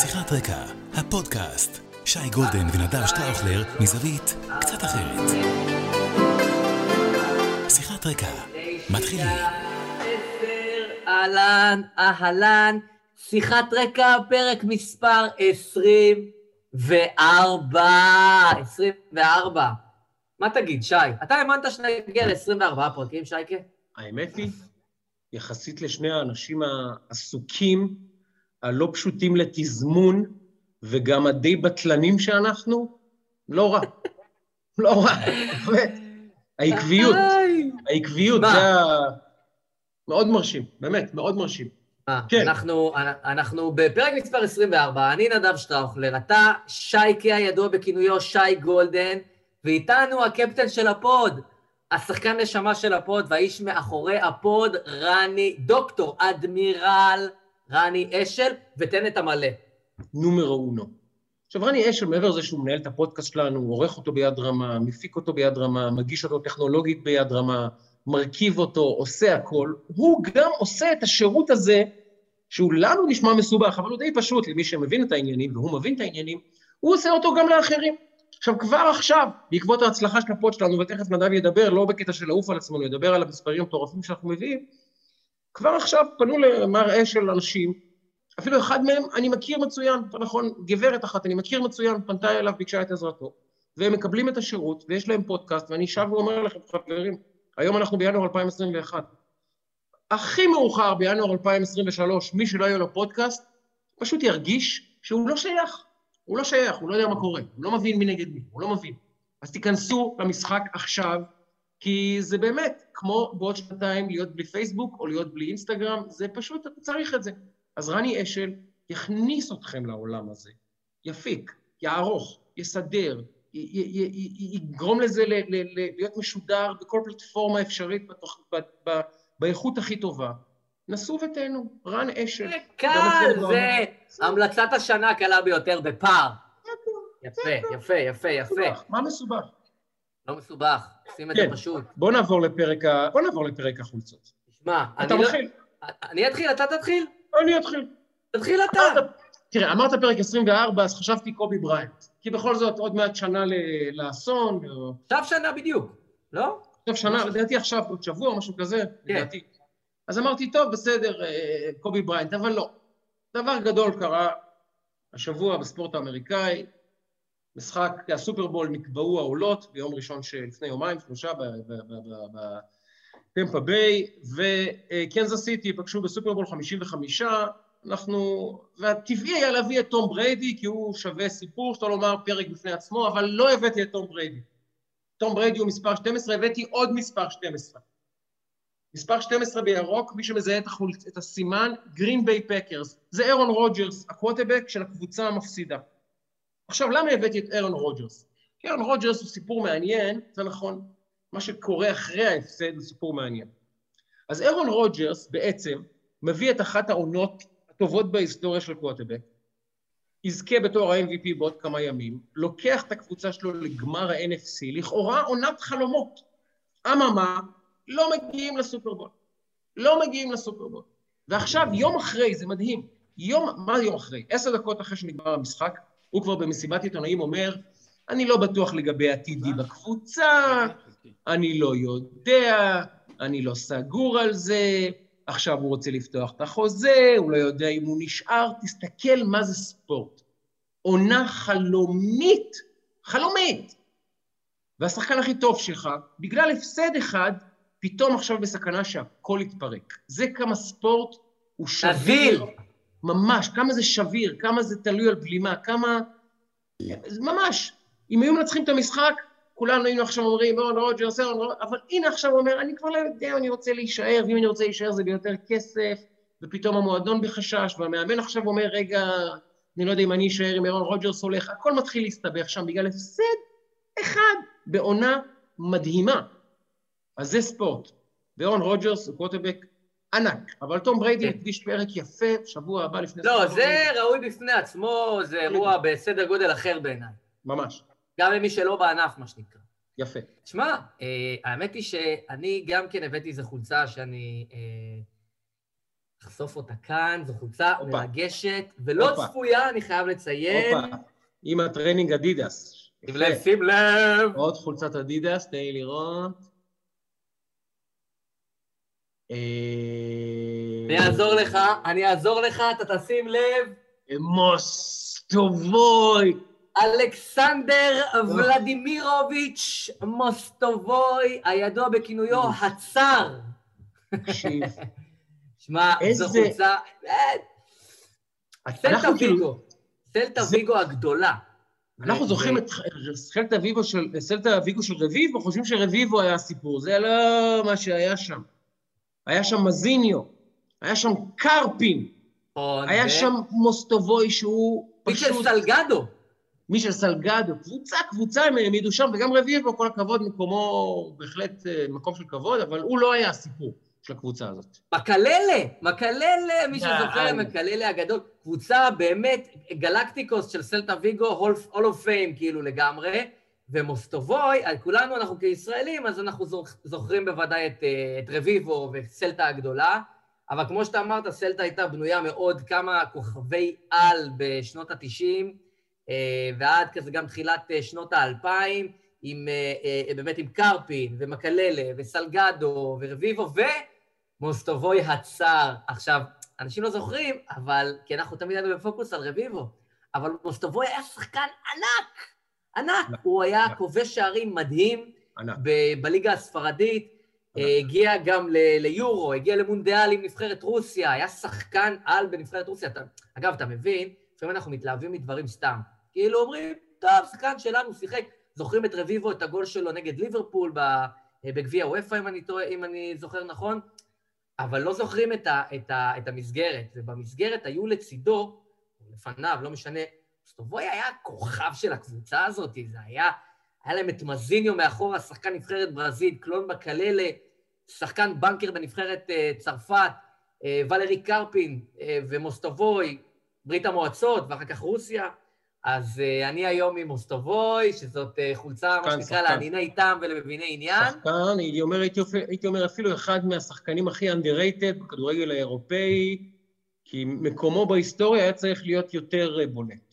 שיחת רקע, הפודקאסט. שי גולדן ונדב שטראוכלר מזווית קצת אחרת. שיחת רקע, מתחילים. אהלן, אהלן, שיחת רקע, פרק מספר 24. 24. מה תגיד, שי? אתה האמנת שנגיע ל-24 פרקים, שייקה? האמת היא, יחסית לשני האנשים העסוקים, הלא פשוטים לתזמון, וגם הדי בטלנים שאנחנו, לא רע. לא רע, באמת. העקביות, העקביות? זה ה... מאוד מרשים, באמת, מאוד מרשים. מה, כן. אנחנו, אנחנו בפרק מספר 24, אני נדב שטראוכלר, אתה שייקה הידוע בכינויו שי גולדן, ואיתנו הקפטן של ה pod, השחקן נשמה של ה pod והאיש מאחורי ה pod, רני, דוקטור אדמירל רני אשל, ותן את המלא. numero uno. עכשיו, רני אשל, מעבר לזה שהוא מנהל את הפודקאסט שלנו, הוא עורך אותו ביד רמה, מפיק אותו ביד רמה, מגיש אותו טכנולוגית ביד רמה, מרכיב אותו, עושה הכל, הוא גם עושה את השירות הזה, שהוא לנו נשמע מסובך, אבל הוא די פשוט למי שמבין את העניינים, והוא מבין את העניינים, הוא עושה אותו גם לאחרים. עכשיו, כבר עכשיו, בעקבות ההצלחה של ה pod שלנו, ותכף נדב ידבר, לא בקטע של לעוף על עצמנו, ידבר על המספרים המטורפים שאנחנו מביאים, כבר עכשיו פנו למר אשל אנשים, אפילו אחד מהם אני מכיר מצוין, יותר נכון, גברת אחת, אני מכיר מצוין, פנתה אליו, ביקשה את עזרתו, והם מקבלים את השירות, ויש להם פודקאסט, ואני שב ואומר לכם, חברים, היום אנחנו בינואר 2021. הכי מאוחר בינואר 2023, מי שלא יהיה לו פודקאסט, פשוט ירגיש שהוא לא שייך. הוא לא שייך, הוא לא יודע מה קורה, הוא לא מבין מי נגד מי, הוא לא מבין. אז תיכנסו למשחק עכשיו, כי זה באמת, כמו בעוד שנתיים להיות בלי פייסבוק או להיות בלי אינסטגרם, זה פשוט, אתה צריך את זה. אז רני אשל יכניס אתכם לעולם הזה, יפיק, יערוך, יסדר, יגרום לזה ל- ל- ל- להיות משודר בכל פלטפורמה אפשרית בתוך, ב- ב- באיכות הכי טובה. נסו ותהנו, רן אשל. גם קל, זה. המלצת השנה הקלה ביותר בפער. יפה, יפה, יפה, יפה. מה מסובך? לא מסובך, שים את כן. זה פשוט. בוא נעבור לפרק, ה... בוא נעבור לפרק החולצות. שמע, אתה אני לא... מתחיל? אני אתחיל, אתה תתחיל? אני אתחיל. תתחיל אתה. תראה, אמרת פרק 24, אז חשבתי קובי בריינט. כי בכל זאת, עוד מעט שנה לאסון, עכשיו שנה בדיוק, לא? עכשיו שנה, לדעתי עכשיו, עוד שבוע, משהו כזה, כן. לדעתי. אז אמרתי, טוב, בסדר, אה, קובי בריינט, אבל לא. דבר גדול קרה השבוע בספורט האמריקאי, משחק הסופרבול נקבעו העולות ביום ראשון שלפני יומיים, שלושה, בטמפה ביי, וקנזס סיטי פגשו בסופרבול 55, אנחנו, והטבעי היה להביא את תום בריידי, כי הוא שווה סיפור, שאתה לומר פרק בפני עצמו, אבל לא הבאתי את תום בריידי. תום בריידי הוא מספר 12, הבאתי עוד מספר 12. מספר 12 בירוק, מי שמזהה את, החול... את הסימן, גרין ביי פקרס. זה אירון רוג'רס, הקוורטרבק של הקבוצה המפסידה. עכשיו, למה הבאתי את אירון רוג'רס? כי אירון רוג'רס הוא סיפור מעניין, זה נכון, מה שקורה אחרי ההפסד הוא סיפור מעניין. אז אירון רוג'רס בעצם מביא את אחת העונות הטובות בהיסטוריה של קוורטרבק, יזכה בתואר ה-MVP בעוד כמה ימים, לוקח את הקבוצה שלו לגמר ה-NFC, לכאורה עונת חלומות. אממה, לא מגיעים לסופרבול. לא מגיעים לסופרבול. ועכשיו, יום אחרי, זה מדהים, יום, מה יום אחרי? עשר דקות אחרי שנגמר המשחק, הוא כבר במסיבת עיתונאים אומר, אני לא בטוח לגבי עתידי בקבוצה, אני לא יודע, אני לא סגור על זה, עכשיו הוא רוצה לפתוח את החוזה, הוא לא יודע אם הוא נשאר, תסתכל מה זה ספורט. עונה חלומית, חלומית. והשחקן הכי טוב שלך, בגלל הפסד אחד, פתאום עכשיו בסכנה שהכל יתפרק. זה כמה ספורט הוא שביר. נזיל. ממש, כמה זה שביר, כמה זה תלוי על בלימה, כמה... ממש. אם היו מנצחים את המשחק, כולנו היינו עכשיו אומרים, אהרון רוג'רס, אהרון רוג'רס, אבל הנה עכשיו הוא אומר, אני כבר לא יודע, אני רוצה להישאר, ואם אני רוצה להישאר זה ביותר כסף, ופתאום המועדון בחשש, והמאמן עכשיו אומר, רגע, אני לא יודע אם אני אשאר, אם אהרון רוג'רס הולך, הכל מתחיל להסתבך שם בגלל הפסד אחד בעונה מדהימה. אז זה ספורט. ואהרון רוג'רס הוא קוורטרבק ענק, אבל תום בריידי כן. נקדיש פרק יפה, שבוע הבא לפני... לא. זה ראוי בפני עצמו, זה אירוע בסדר גודל אחר בעיניי. ממש, גם למי שלא בענף, מה שנקרא. יפה. תשמע, אה, האמת היא שאני גם כן הבאתי איזו חולצה שאני... אה, לחשוף אותה כאן, זו חולצה. מרגשת ולא. צפויה, אני חייב לציין. עם הטרנינג אדידס. שים. לב, שים לב. עוד חולצת אדידס, תן לי לראות. אה, אני אעזור לך, אני אעזור לך, אתה תשים לב. מוסטובוי. אלכסנדר ולדימירוביץ' מוסטובוי, הידוע בכינויו הצאר. תקשיב, שמע, זו חולצה... אה, סלטה אנחנו כאילו- ויגו. סלטה ויגו הגדולה. אנחנו זוכרים את סלטה ויגו של רביבו, חושבים שרביבו היה הסיפור, זה לא מה שהיה שם. היה שם מזיניו, היה שם קרפין, נכון, היה שם מוסטובוי שהוא מישל פשוט... סלגדו. מישל סלגדו, קבוצה, קבוצה הם העמידו שם, וגם רביבו, כל הכבוד, מקומו בהחלט אה, מקום של כבוד, אבל הוא לא היה הסיפור של הקבוצה הזאת. מקללה, מקללה, מי. שזוכר, מקללה הגדול. קבוצה באמת, גלקטיקוס של סלטה ויגו, הול אוף פיים כאילו לגמרי, ומוסטובוי, כולנו, אנחנו כישראלים, אז אנחנו זוכ- זוכרים בוודאי את, אה, את רביבו וסלטה הגדולה, אבל כמו שאתה אמרת, סלטה הייתה בנויה מעוד כמה כוכבי על בשנות ה-90, ועד כזה גם תחילת אה, שנות האלפיים, עם, אה, אה, באמת עם קרפין ומקללה וסלגדו ורביבו ומוסטובוי הצר. עכשיו, אנשים לא זוכרים, אבל, כי אנחנו תמיד היינו בפוקוס על רביבו, אבל מוסטובוי היה שחקן ענק, ענק. הוא היה. כובש שערים מדהים בליגה הספרדית. אה, הגיע גם ליורו, הגיע למונדיאל עם נבחרת רוסיה, היה שחקן על בנבחרת רוסיה. אגב, אתה מבין, לפעמים אנחנו מתלהבים מדברים סתם. כאילו אומרים, טוב, שחקן שלנו שיחק. זוכרים את רביבו, את הגול שלו נגד ליברפול אה, בגביע וופא, אם אני אם אני זוכר נכון, אבל לא זוכרים את, ה, את, ה, את המסגרת. ובמסגרת היו לצידו, לפניו, לא משנה, סטובוי היה הכוכב של הקבוצה הזאת, זה היה, היה להם את מזיניו מאחורה, שחקן נבחרת ברזיל, קלון מקללה, שחקן בנקר בנבחרת אה, צרפת, אה, ולרי קרפין אה, ומוסטובוי, ברית המועצות, ואחר כך רוסיה. אז אה, אני היום עם מוסטובוי, שזאת אה, חולצה, מה שנקרא, שחקן. לענייני טעם ולמביני עניין. שחקן, הייתי אומר, הייתי, הייתי אומר אפילו אחד מהשחקנים הכי underrated בכדורגל האירופאי, כי מקומו בהיסטוריה היה צריך להיות יותר בולט.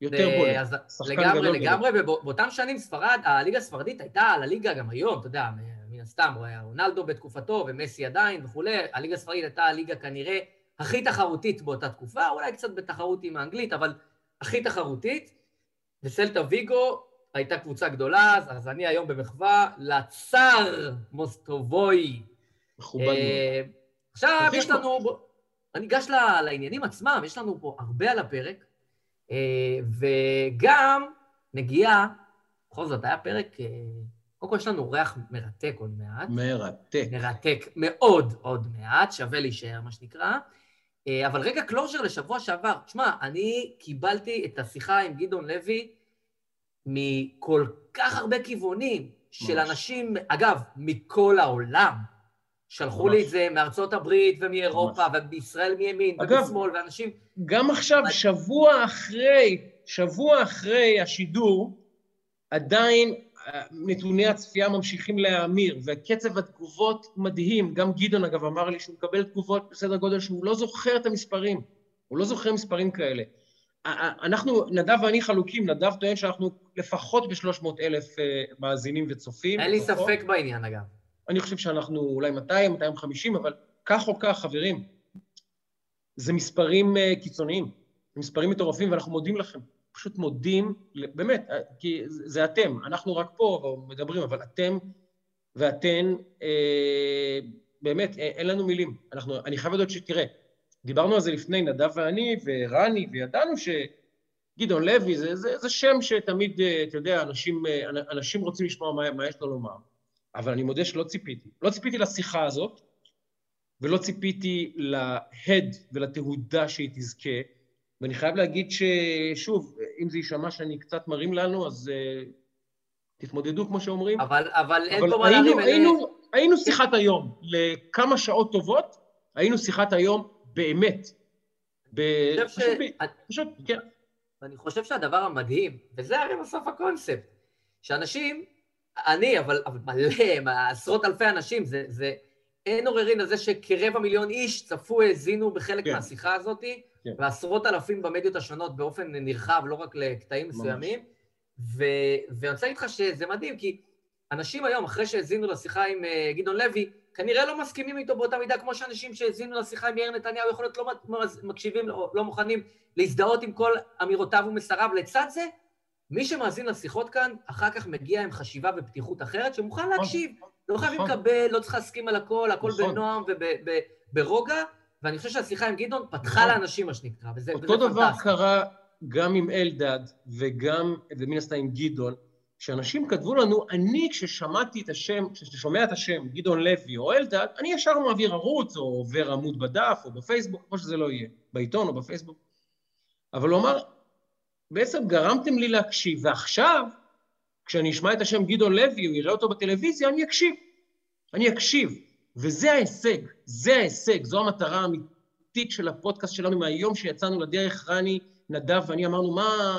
יותר בולט. אז לגמרי, לגמרי, ובאותם שנים ספרד, הליגה הספרדית הייתה על הליגה גם היום, אתה יודע, מן הסתם, רונלדו בתקופתו ומסי עדיין וכולי, הליגה הספרדית הייתה הליגה כנראה הכי תחרותית באותה תקופה, אולי קצת בתחרות עם האנגלית, אבל הכי תחרותית, וסלטה ויגו הייתה קבוצה גדולה, אז, אז אני היום במחווה לצר מוסטובוי. מכובד מאוד. אה, עכשיו אוקיי, יש לנו, אני אגש לעניינים עצמם, יש לנו פה הרבה על הפרק, וגם נגיעה, בכל זאת, היה פרק, אה, קודם כל יש לנו אורח מרתק עוד מעט, מרתק. מרתק מאוד עוד מעט, שווה להישאר, מה שנקרא. אה, אבל רגע closure לשבוע שעבר. תשמע, אני קיבלתי את השיחה עם גדעון לוי מכל כך הרבה כיוונים של ממש. אנשים, אגב, מכל העולם. שלחו ממש. לי את זה מארצות הברית ומאירופה. ובישראל מימין ומשמאל, ואנשים... גם עכשיו, שבוע אחרי, שבוע אחרי השידור, עדיין אה, נתוני הצפייה ממשיכים להאמיר, וקצב התגובות מדהים. גם גדעון, אגב, אמר לי שהוא מקבל תגובות בסדר גודל שהוא לא זוכר את המספרים. הוא לא זוכר מספרים כאלה. אנחנו, נדב ואני חלוקים, נדב טוען שאנחנו לפחות ב-300 אלף אה, מאזינים וצופים. אין לי לפחות. ספק בעניין, אגב. אני חושב שאנחנו אולי 200, 250, אבל כך או כך, חברים, זה מספרים uh, קיצוניים, זה מספרים מטורפים, ואנחנו מודים לכם. פשוט מודים, באמת, אה, כי זה אתם, אנחנו רק פה מדברים, אבל אתם ואתן, אה, באמת, אה, אין לנו מילים. אנחנו, אני חייב לדעת שתראה, דיברנו על זה לפני, נדב ואני ורני, וידענו שגדעון לוי זה, זה, זה שם שתמיד, אה, אתה יודע, אנשים, אה, אנשים רוצים לשמוע מה, מה יש לו לומר. אבל אני מודה שלא ציפיתי. לא ציפיתי לשיחה הזאת, ולא ציפיתי להד ולתהודה שהיא תזכה, ואני חייב להגיד ששוב, אם זה יישמע שאני קצת מרים לנו, אז uh, תתמודדו, כמו שאומרים. אבל, אבל אין אבל פה מה היינו, להרים. אלה- היינו, היינו שיחת היום. לכמה שעות טובות, היינו שיחת היום באמת. ב... אני פשוט, ש- ב... פשוט, כן. ואני חושב שהדבר המדהים, וזה הרי בסוף הקונספט, שאנשים, אני, אבל, אבל מלא, עשרות אלפי אנשים, זה, זה, אין עוררין על זה שכרבע מיליון איש צפו, האזינו בחלק כן. מהשיחה הזאת, כן. ועשרות אלפים במדיות השונות באופן נרחב, לא רק לקטעים ממש. מסוימים. ו... ואני רוצה להגיד לך שזה מדהים, כי אנשים היום, אחרי שהאזינו לשיחה עם אה, גדעון לוי, כנראה לא מסכימים איתו באותה מידה כמו שאנשים שהאזינו לשיחה עם יאיר נתניהו, יכול להיות לא מקשיבים, לא, לא מוכנים להזדהות עם כל אמירותיו ומסריו. לצד זה, מי שמאזין לשיחות כאן, אחר כך מגיע עם חשיבה ופתיחות אחרת, שמוכן להקשיב. לא חייבים נכון. לקבל, לא צריך להסכים על הכל, הכל נכון. בנועם וברוגע, ואני חושב שהשיחה עם גדעון פתחה נכון. לאנשים, מה שנקרא, וזה, וזה אותו דבר פנטסטי. קרה גם עם אלדד וגם, ומן הסתם עם גדעון, שאנשים כתבו לנו, אני כששמעתי את השם, כשאתה שומע את השם גדעון לוי או אלדד, אני ישר מעביר ערוץ או עובר עמוד בדף או בפייסבוק, כמו שזה לא יהיה, בעיתון או בפייסבוק. אבל הוא אמר, בעצם גרמתם לי להקשיב, ועכשיו, כשאני אשמע את השם גדעון לוי, או יראה אותו בטלוויזיה, אני אקשיב. אני אקשיב. וזה ההישג, זה ההישג, זו המטרה האמיתית של הפודקאסט שלנו מהיום שיצאנו לדרך, רני, נדב ואני אמרנו, מה,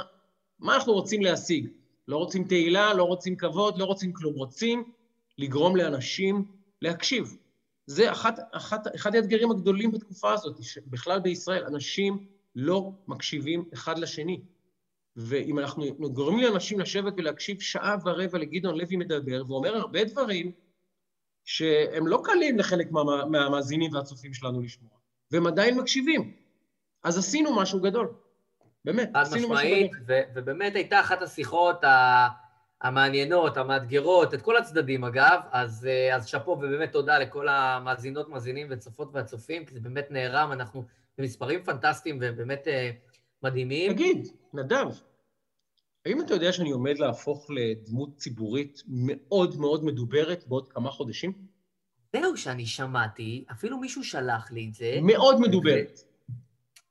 מה אנחנו רוצים להשיג? לא רוצים תהילה, לא רוצים כבוד, לא רוצים כלום, רוצים לגרום לאנשים להקשיב. זה אחת, אחת, אחד האתגרים הגדולים בתקופה הזאת, בכלל בישראל, אנשים לא מקשיבים אחד לשני. ואם אנחנו גורמים לאנשים לשבת ולהקשיב שעה ורבע לגדעון לוי מדבר, ואומר הרבה דברים שהם לא קלים לחלק מה, מהמאזינים והצופים שלנו לשמוע, והם עדיין מקשיבים. אז עשינו משהו גדול. באמת, עשינו משהו משמעית, גדול. ו- ובאמת הייתה אחת השיחות ה- המעניינות, המאתגרות, את כל הצדדים אגב, אז, אה, אז שאפו ובאמת תודה לכל המאזינות, מאזינים וצופות והצופים, כי זה באמת נערם, אנחנו במספרים פנטסטיים ובאמת אה, מדהימים. תגיד, נדב, האם אתה יודע שאני עומד להפוך לדמות ציבורית מאוד מאוד מדוברת בעוד כמה חודשים? זהו שאני שמעתי, אפילו מישהו שלח לי את זה, מאוד מדוברת.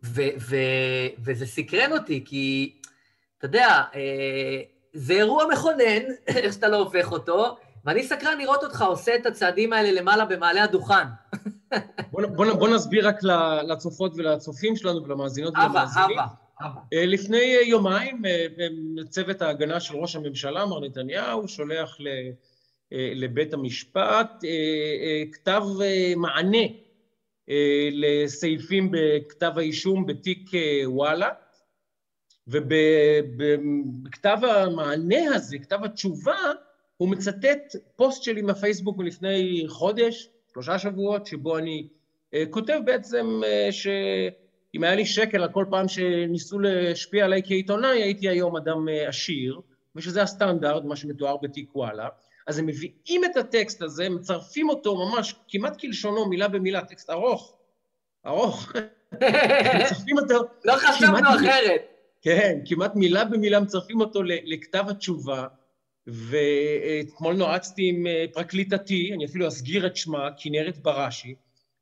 ו- ו- וזה סקרן אותי, כי אתה יודע, אה, זה אירוע מכונן, איך שאתה לא הופך אותו, ואני סקרן לראות אותך עושה את הצעדים האלה למעלה במעלה הדוכן. בוא, בוא, בוא נסביר רק לצופות ולצופים שלנו ולמאזינות ולמאזינים. הווה, הווה. אה, לפני אה, יומיים אה, צוות ההגנה של ראש הממשלה, מר נתניהו, שולח לבית המשפט כתב מענה לסעיפים בכתב האישום בתיק וואלה, ובכתב המענה הזה, כתב התשובה, הוא מצטט פוסט שלי מהפייסבוק מלפני חודש, שלושה שבועות, שבו אני כותב בעצם אה, שאם היה לי שקל על כל פעם שניסו להשפיע עליי כעיתונאי, הייתי היום אדם אה, עשיר, ושזה הסטנדרט, מה שמתואר בתיק וואלה. אז הם מביאים את הטקסט הזה, מצרפים אותו ממש כמעט כלשונו, מילה במילה, טקסט ארוך, ארוך, מצרפים אותו, לא חשבנו אחרת. כן, כמעט מילה במילה מצרפים אותו לכתב התשובה, ואתמול נועצתי עם אה, פרקליטתי, אני אפילו אסגיר את שמה, כנרת בראשי,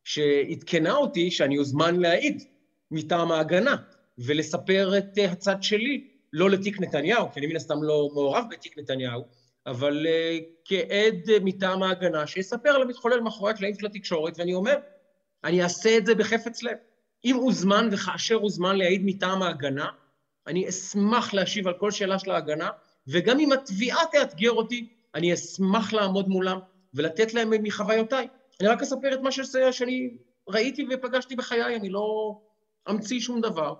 שעדכנה אותי שאני אוזמן להעיד מטעם ההגנה, ולספר את אה, הצד שלי, לא לתיק נתניהו, כי אני מן הסתם לא מעורב בתיק נתניהו, אבל אה, כעד אה, מטעם ההגנה, שיספר על המתחולל מאחורי הקלעים של התקשורת, ואני אומר, אני אעשה את זה בחפץ לב. אם הוזמן וכאשר הוזמן להעיד מטעם ההגנה, אני אשמח להשיב על כל שאלה של ההגנה, וגם אם התביעה תאתגר אותי, אני אשמח לעמוד מולם ולתת להם מחוויותיי. אני רק אספר את מה שאני ראיתי ופגשתי בחיי, אני לא אמציא שום דבר,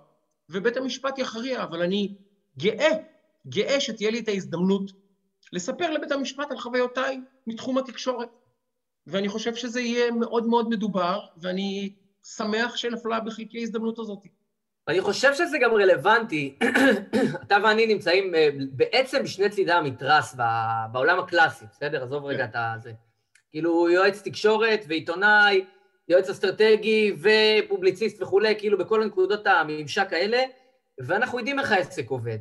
ובית המשפט יכריע, אבל אני גאה, גאה שתהיה לי את ההזדמנות לספר לבית המשפט על חוויותיי מתחום התקשורת. ואני חושב שזה יהיה מאוד מאוד מדובר, ואני שמח שנפלה בחלקי ההזדמנות הזאת. אני חושב שזה גם רלוונטי. אתה ואני נמצאים אה, בעצם בשני צידי המתרס בעולם הקלאסי, בסדר? עזוב רגע את הזה. כאילו, יועץ תקשורת ועיתונאי, יועץ אסטרטגי ופובליציסט וכולי, כאילו בכל הנקודות הממשק האלה, ואנחנו יודעים איך העסק עובד.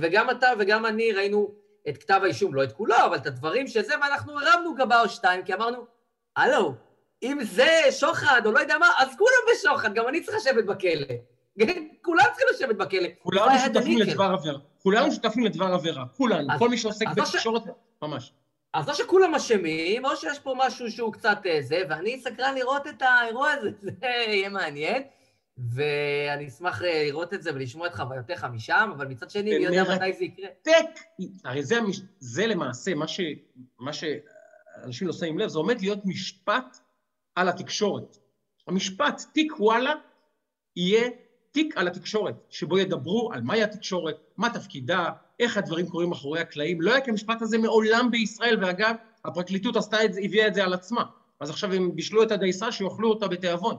וגם אתה וגם אני ראינו את כתב האישום, לא את כולו, אבל את הדברים שזה, ואנחנו הרמנו גבה או שתיים, כי אמרנו, הלו, אם זה שוחד או לא יודע מה, אז כולם בשוחד, גם אני צריך לשבת בכלא. כולם צריכים לשבת בכלא. כולנו זה היה שותפים. לדבר עבירה. כולנו שותפים לדבר עבירה. כולנו. כל מי שעוסק בתקשורת, ממש. אז או שכולם אשמים, או שיש פה משהו שהוא קצת אה, זה, ואני סקרן לראות את האירוע הזה, זה יהיה מעניין. ואני אשמח אה, לראות את זה ולשמוע את חוויותיך משם, אבל מצד שני, מי יודע מרתק. מתי זה יקרה. טק, הרי זה, המש- זה למעשה מה, ש, מה שאנשים לא שמים לב, זה עומד להיות משפט על התקשורת. המשפט תיק וואלה יהיה תיק על התקשורת, שבו ידברו על מהי התקשורת, מה תפקידה, איך הדברים קורים מאחורי הקלעים. לא היה כמשפט הזה מעולם בישראל, ואגב, הפרקליטות עשתה את זה, הביאה את זה על עצמה. אז עכשיו הם בישלו את הדייסה, שיאכלו אותה בתיאבון.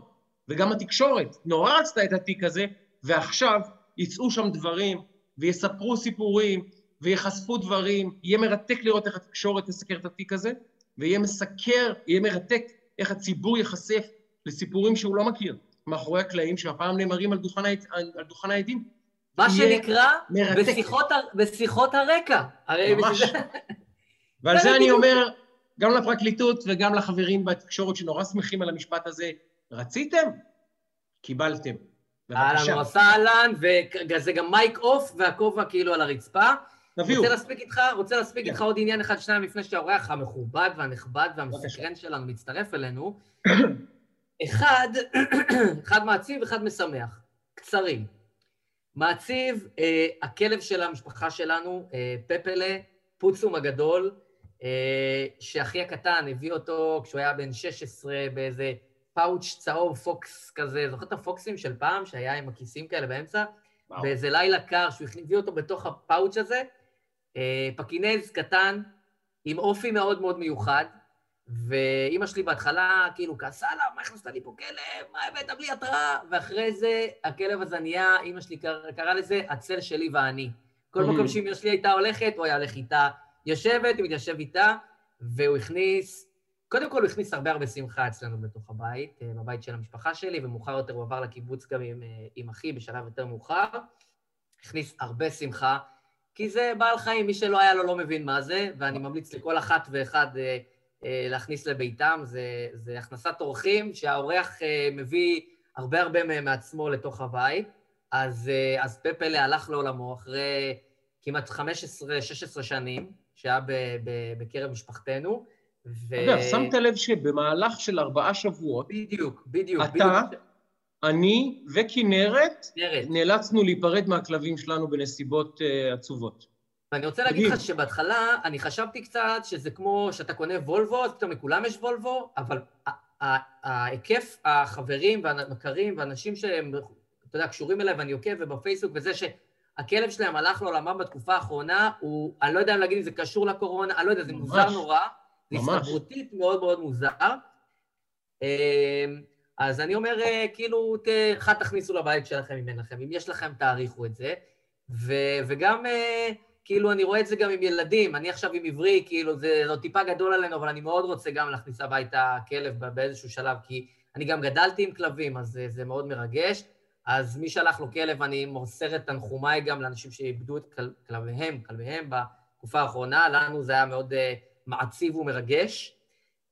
וגם התקשורת נורא רצתה את התיק הזה, ועכשיו יצאו שם דברים, ויספרו סיפורים, ויחשפו דברים, יהיה מרתק לראות איך התקשורת תסקר את התיק הזה, ויהיה מסקר, יהיה מרתק איך הציבור ייחשף לסיפורים שהוא לא מכיר, מאחורי הקלעים, שהפעם נאמרים על דוכן, על דוכן העדים. מה שנקרא, בשיחות, בשיחות הרקע. ממש. ועל זה אני אומר, גם לפרקליטות וגם לחברים בתקשורת שנורא שמחים על המשפט הזה, רציתם? קיבלתם. אהלן וסהלן, וזה גם מייק אוף והכובע כאילו על הרצפה. תביאו. רוצה להספיק איתך, רוצה להספיק איתך עוד עניין אחד, שניים, לפני שהאורח המכובד והנכבד והמסקרן שלנו מצטרף אלינו. אחד, אחד מעציב, אחד משמח. קצרים. מעציב, אה, הכלב של המשפחה שלנו, אה, פפלה, פוצום הגדול, אה, שאחי הקטן הביא אותו כשהוא היה בן 16 באיזה פאוץ' צהוב פוקס כזה, זוכר את הפוקסים של פעם, שהיה עם הכיסים כאלה באמצע? וואו. באיזה לילה קר, שהוא הביא אותו בתוך הפאוץ' הזה. אה, פקינז קטן, עם אופי מאוד מאוד מיוחד, ואימא שלי בהתחלה כאילו כעסה עליו, מה הכנסת לי פה כלב? מה הבאת בלי התראה? ואחרי זה הכלב הזה נהיה, אימא שלי קרא, קרא לזה הצל שלי ואני. כל mm-hmm. מקום שאימא שלי הייתה הולכת, הוא היה הולך איתה. יושבת, הוא מתיישב איתה, והוא הכניס, קודם כל הוא הכניס הרבה הרבה שמחה אצלנו בתוך הבית, אה, בבית של המשפחה שלי, ומאוחר יותר הוא עבר לקיבוץ גם עם, אה, עם אחי בשלב יותר מאוחר. הכניס הרבה שמחה, כי זה בעל חיים, מי שלא היה לו לא מבין מה זה, ואני ממליץ לכל אחת ואחד אה, להכניס לביתם, זה, זה הכנסת אורחים, שהאורח אה, מביא הרבה הרבה מעצמו לתוך הבית. אז, אה, אז פפלה הלך לעולמו אחרי כמעט 15-16 שנים, שהיה ב, ב, בקרב משפחתנו. ו... אגב, שמת לב שבמהלך של ארבעה שבועות... בדיוק, בדיוק. אתה, בדיוק. אני וכנרת נאלצנו להיפרד מהכלבים שלנו בנסיבות uh, עצובות. ואני רוצה להגיד לך שבהתחלה אני חשבתי קצת שזה כמו שאתה קונה וולבו, אז פתאום לכולם יש וולבו, אבל ההיקף החברים והמכרים ואנשים שהם, אתה יודע, קשורים אליי ואני עוקב ובפייסבוק וזה שהכלב שלהם הלך לעולמם בתקופה האחרונה, הוא, אני לא יודע אם להגיד אם זה קשור לקורונה, אני לא יודע, זה ממש, מוזר נורא. ממש. זה הסתברותית מאוד מאוד מוזר. אמ, אז אני אומר, אה, כאילו, אחד תכניסו לבית שלכם אם אין לכם, אם יש לכם, תאריכו את זה. ו- וגם, אה, כאילו, אני רואה את זה גם עם ילדים. אני עכשיו עם עברי, כאילו, זה, זה טיפה גדול עלינו, אבל אני מאוד רוצה גם להכניס הביתה כלב באיזשהו שלב, כי אני גם גדלתי עם כלבים, אז זה, זה מאוד מרגש. אז מי שלח לו כלב, אני מוסר את תנחומיי גם לאנשים שאיבדו את כל, כלביהם, כלביהם בתקופה האחרונה. לנו זה היה מאוד uh, מעציב ומרגש.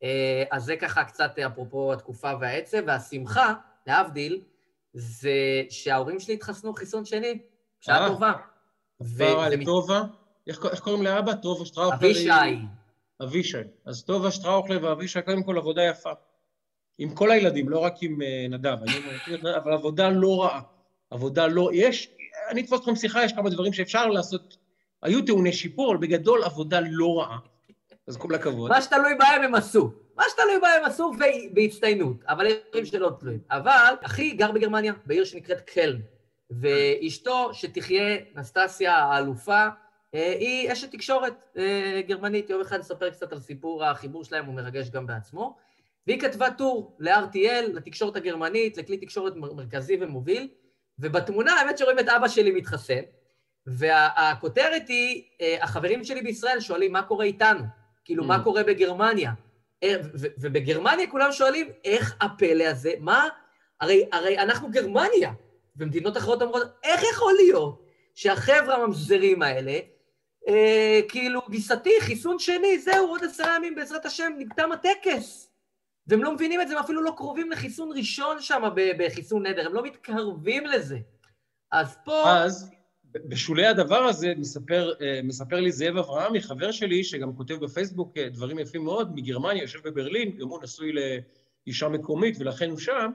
אה, אז זה ככה קצת אפרופו התקופה והעצב, והשמחה, להבדיל, זה שההורים שלי התחסנו חיסון שני, בשעה טובה. כפרה לטובה? איך קוראים לאבא? טובה שטראוכלר? אבישי. אבישי. אז טובה שטראוכלר ואבישי, קודם כל עבודה יפה. עם כל הילדים, לא רק עם אה, נדב, אבל עבודה לא רעה. עבודה לא... יש, אני אתפוס אתכם שיחה, יש כמה דברים שאפשר לעשות. היו טעוני שיפור, אבל בגדול עבודה לא רעה. אז כל הכבוד. מה שתלוי בהם הם עשו. מה שתלוי בהם עשו בהצטיינות, אבל יש דברים שלא תלויים. אבל אחי גר בגרמניה, בעיר שנקראת קלן, ואשתו, שתחיה, נסטסיה האלופה, אה, היא אשת תקשורת אה, גרמנית. יום אחד נספר קצת על סיפור החיבור שלהם, הוא מרגש גם בעצמו. והיא כתבה טור ל-RTL, לתקשורת הגרמנית, לכלי תקשורת מרכזי ומוביל, ובתמונה, האמת שרואים את אבא שלי מתחסן, והכותרת היא, אה, החברים שלי בישראל שואלים מה קורה איתנו. כאילו, מה mm. קורה בגרמניה? ובגרמניה כולם שואלים, איך הפלא הזה, מה? הרי, הרי אנחנו גרמניה, ומדינות אחרות אומרות, איך יכול להיות שהחבר'ה הממזרים האלה, אה, כאילו, גיסתי, חיסון שני, זהו, עוד עשרה ימים, בעזרת השם, נקדם הטקס. והם לא מבינים את זה, הם אפילו לא קרובים לחיסון ראשון שם בחיסון נדר, הם לא מתקרבים לזה. אז פה... אז בשולי הדבר הזה מספר, אה, מספר לי זאב אברהמי, חבר שלי, שגם כותב בפייסבוק אה, דברים יפים מאוד, מגרמניה, יושב בברלין, גם הוא נשוי לאישה מקומית ולכן הוא שם.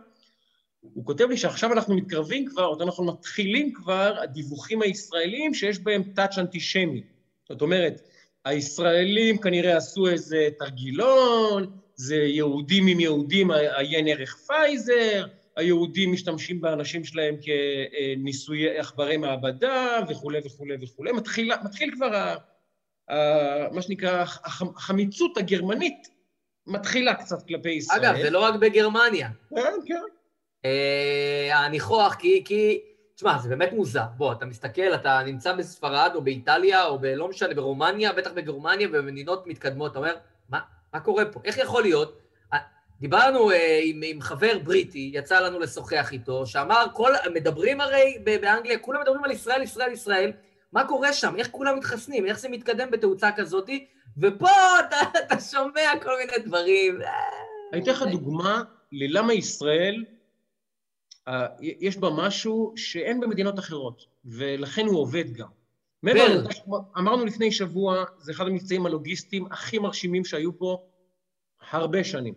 הוא כותב לי שעכשיו אנחנו מתקרבים כבר, או אנחנו מתחילים כבר, הדיווחים הישראלים שיש בהם טאץ' אנטישמי. זאת אומרת, הישראלים כנראה עשו איזה תרגילון, זה יהודים עם יהודים, עיין ערך פייזר, היהודים משתמשים באנשים שלהם כניסויי עכברי מעבדה וכולי וכולי וכולי. מתחיל, מתחיל כבר, ה, ה, מה שנקרא, החמיצות הגרמנית מתחילה קצת כלפי ישראל. אגב, זה לא רק בגרמניה. כן, כן. אה, הניחוח, כי, כי, תשמע, זה באמת מוזר. בוא, אתה מסתכל, אתה נמצא בספרד או באיטליה או בלא משנה, ברומניה, בטח בגרמניה ובמדינות מתקדמות, אתה אומר, מה, מה קורה פה? איך יכול להיות? דיברנו אה, עם, עם חבר בריטי, יצא לנו לשוחח איתו, שאמר, כל, מדברים הרי באנגליה, כולם מדברים על ישראל, ישראל, ישראל, מה קורה שם? איך כולם מתחסנים? איך זה מתקדם בתאוצה כזאתי? ופה אתה, אתה שומע כל מיני דברים. אני אתן לך דוגמה ללמה ישראל, יש בה משהו שאין במדינות אחרות, ולכן הוא עובד גם. מעבר אמרנו לפני שבוע, זה אחד המבצעים הלוגיסטיים הכי מרשימים שהיו פה הרבה שנים.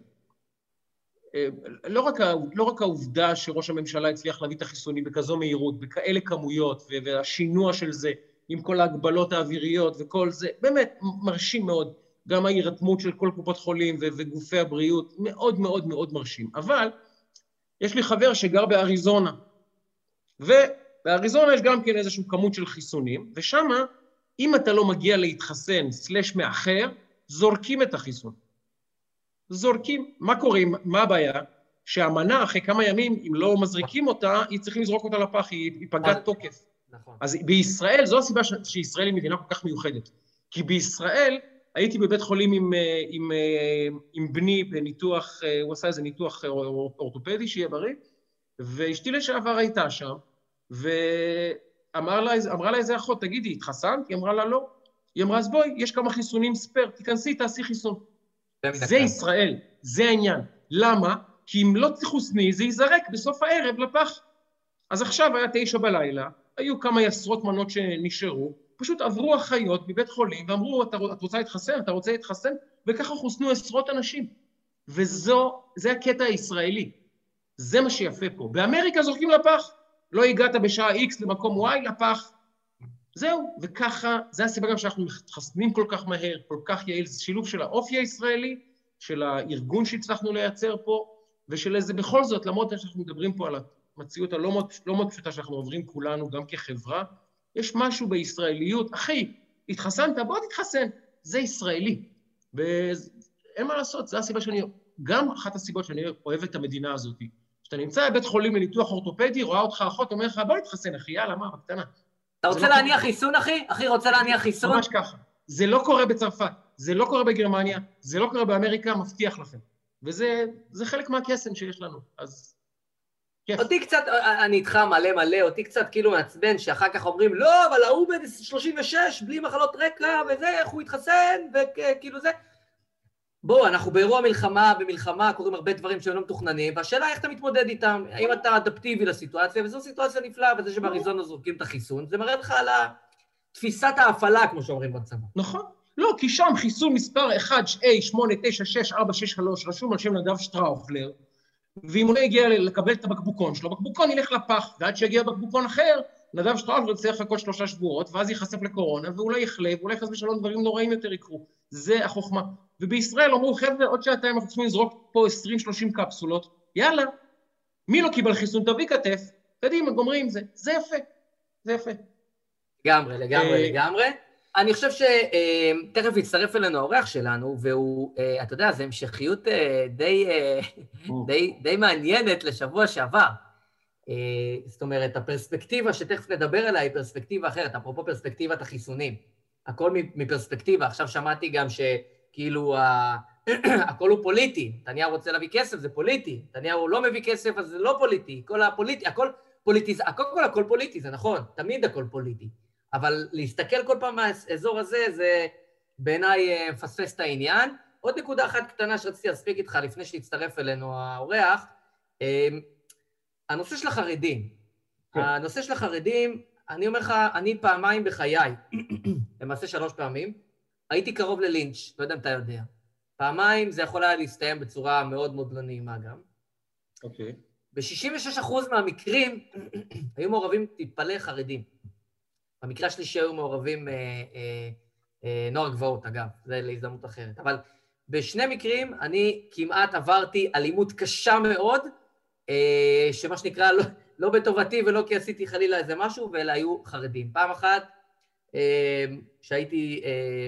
אה, לא רק, לא רק העובדה שראש הממשלה הצליח להביא את החיסונים בכזו מהירות, בכאלה כמויות, והשינוע של זה, עם כל ההגבלות האוויריות וכל זה, באמת מרשים מאוד. גם ההירתמות של כל קופות חולים וגופי הבריאות, מאוד מאוד מאוד מרשים. אבל יש לי חבר שגר באריזונה, ובאריזונה יש גם כן איזושהי כמות של חיסונים, ושם, אם אתה לא מגיע להתחסן סלש מאחר, זורקים את החיסון. זורקים. מה קורה? מה הבעיה? שהמנה, אחרי כמה ימים, אם לא מזריקים אותה, היא צריכים לזרוק אותה לפח, היא פגעת תוקף. נכון. אז בישראל, זו הסיבה ש, שישראל היא מדינה כל כך מיוחדת. כי בישראל, הייתי בבית חולים עם, אה, עם, אה, עם בני בניתוח, אה, הוא עשה איזה ניתוח אורתופדי, שיהיה בריא, ואשתי לשעבר הייתה שם, ואמרה לה, לה איזה אחות, תגידי, התחסנת? היא אמרה לה, לא. היא אמרה, אז בואי, יש כמה חיסונים ספייר, תיכנסי, תעשי חיסון. זה ישראל, זה העניין. למה? כי אם לא תחוסני, זה ייזרק בסוף הערב לפח. אז עכשיו היה תשע בלילה, היו כמה עשרות מנות שנשארו, פשוט עברו אחיות מבית חולים ואמרו, את רוצה להתחסן? אתה רוצה להתחסן? וככה חוסנו עשרות אנשים. וזו, זה הקטע הישראלי. זה מה שיפה פה. באמריקה זורקים לפח. לא הגעת בשעה X למקום Y, לפח. זהו, וככה, זה הסיבה גם שאנחנו מתחסנים כל כך מהר, כל כך יעיל, זה שילוב של האופי הישראלי, של הארגון שהצלחנו לייצר פה, ושל איזה, בכל זאת, למרות שאנחנו מדברים פה על המציאות הלא לא מאוד פשוטה שאנחנו עוברים כולנו, גם כחברה, יש משהו בישראליות, אחי, התחסנת? בוא תתחסן. זה ישראלי. ואין מה לעשות, זו הסיבה שאני, גם אחת הסיבות שאני אוהב את המדינה הזאת. כשאתה נמצא בבית חולים לניתוח אורתופדי, רואה אותך אחות, אומר לך, בוא נתחסן, אחי, יאללה, מה, בקטנה. אתה רוצה לא להניח חיסון, אחי? אחי, רוצה להניח חיסון? ממש ככה. זה לא קורה בצרפת, זה לא קורה בגרמניה, זה לא קורה באמריקה, מבטיח לכם. וזה חלק מהקסם שיש לנו, אז כיף. אותי קצת, אני איתך מלא מלא, אותי קצת כאילו מעצבן שאחר כך אומרים, לא, אבל ההוא בן 36, בלי מחלות רקע וזה, איך הוא התחסן, וכאילו זה. בואו, אנחנו באירוע מלחמה, במלחמה קורים הרבה דברים שהם לא מתוכננים, והשאלה איך אתה מתמודד איתם, האם אתה אדפטיבי לסיטואציה, וזו סיטואציה נפלאה, וזה שבאריזונה זורקים את החיסון, זה מראה לך על תפיסת ההפעלה, כמו שאומרים בצבא. נכון. לא, כי שם חיסון מספר 1, A, 8, 9, 6, 4, 6, 3, רשום על שם נדב שטראוכלר, ואם הוא לא יגיע לקבל את הבקבוקון שלו, בקבוקון ילך לפח, ועד שיגיע בקבוקון אחר, נדב שטראוכלר צריך לחכות שלושה שבועות, ואז ייחשף לקורונה, ואולי יחלה, ואולי חס ושלום דברים נוראים יותר יקרו. זה החוכמה. ובישראל אמרו, חבר'ה, עוד שעתיים אנחנו צריכים לזרוק פה 20-30 קפסולות, יאללה, מי לא קיבל חיסון, תביא כתף, קדימה, גומרים עם זה. זה יפה, זה יפה. לגמרי, לגמרי, אה, לגמרי. אני חושב שתכף יצטרף אלינו האורח שלנו, והוא, אה, אתה יודע, זו המשכיות אה, די, די, די מעניינת לשבוע שעבר. זאת אומרת, הפרספקטיבה שתכף נדבר עליה היא פרספקטיבה אחרת, אפרופו פרספקטיבת החיסונים. הכל מפרספקטיבה. עכשיו שמעתי גם ש... כאילו, הכל הוא פוליטי. נתניהו רוצה להביא כסף, זה פוליטי. נתניהו לא מביא כסף, אז זה לא פוליטי. כל הפוליטי, הכל פוליטי, הכל, הכל, הכל פוליטי, זה נכון, תמיד הכל פוליטי. אבל להסתכל כל פעם מהאזור הזה, זה בעיניי אה, מפספס את העניין. עוד נקודה אחת קטנה שרציתי להספיק איתך לפני שהצטרף אלינו האורח, אה, הנושא של החרדים. כן. הנושא של החרדים, אני אומר לך, אני פעמיים בחיי, למעשה שלוש פעמים, הייתי קרוב ללינץ', לא יודע אם אתה יודע. פעמיים זה יכול היה להסתיים בצורה מאוד מאוד לא נעימה גם. אוקיי. ב-66% מהמקרים היו מעורבים, תתפלא, חרדים. במקרה השלישי היו מעורבים אה, אה, אה, נוער גבעות, אגב, זה להזדמנות אחרת. אבל בשני מקרים אני כמעט עברתי אלימות קשה מאוד, אה, שמה שנקרא, לא, לא בטובתי ולא כי עשיתי חלילה איזה משהו, ואלה היו חרדים. פעם אחת, כשהייתי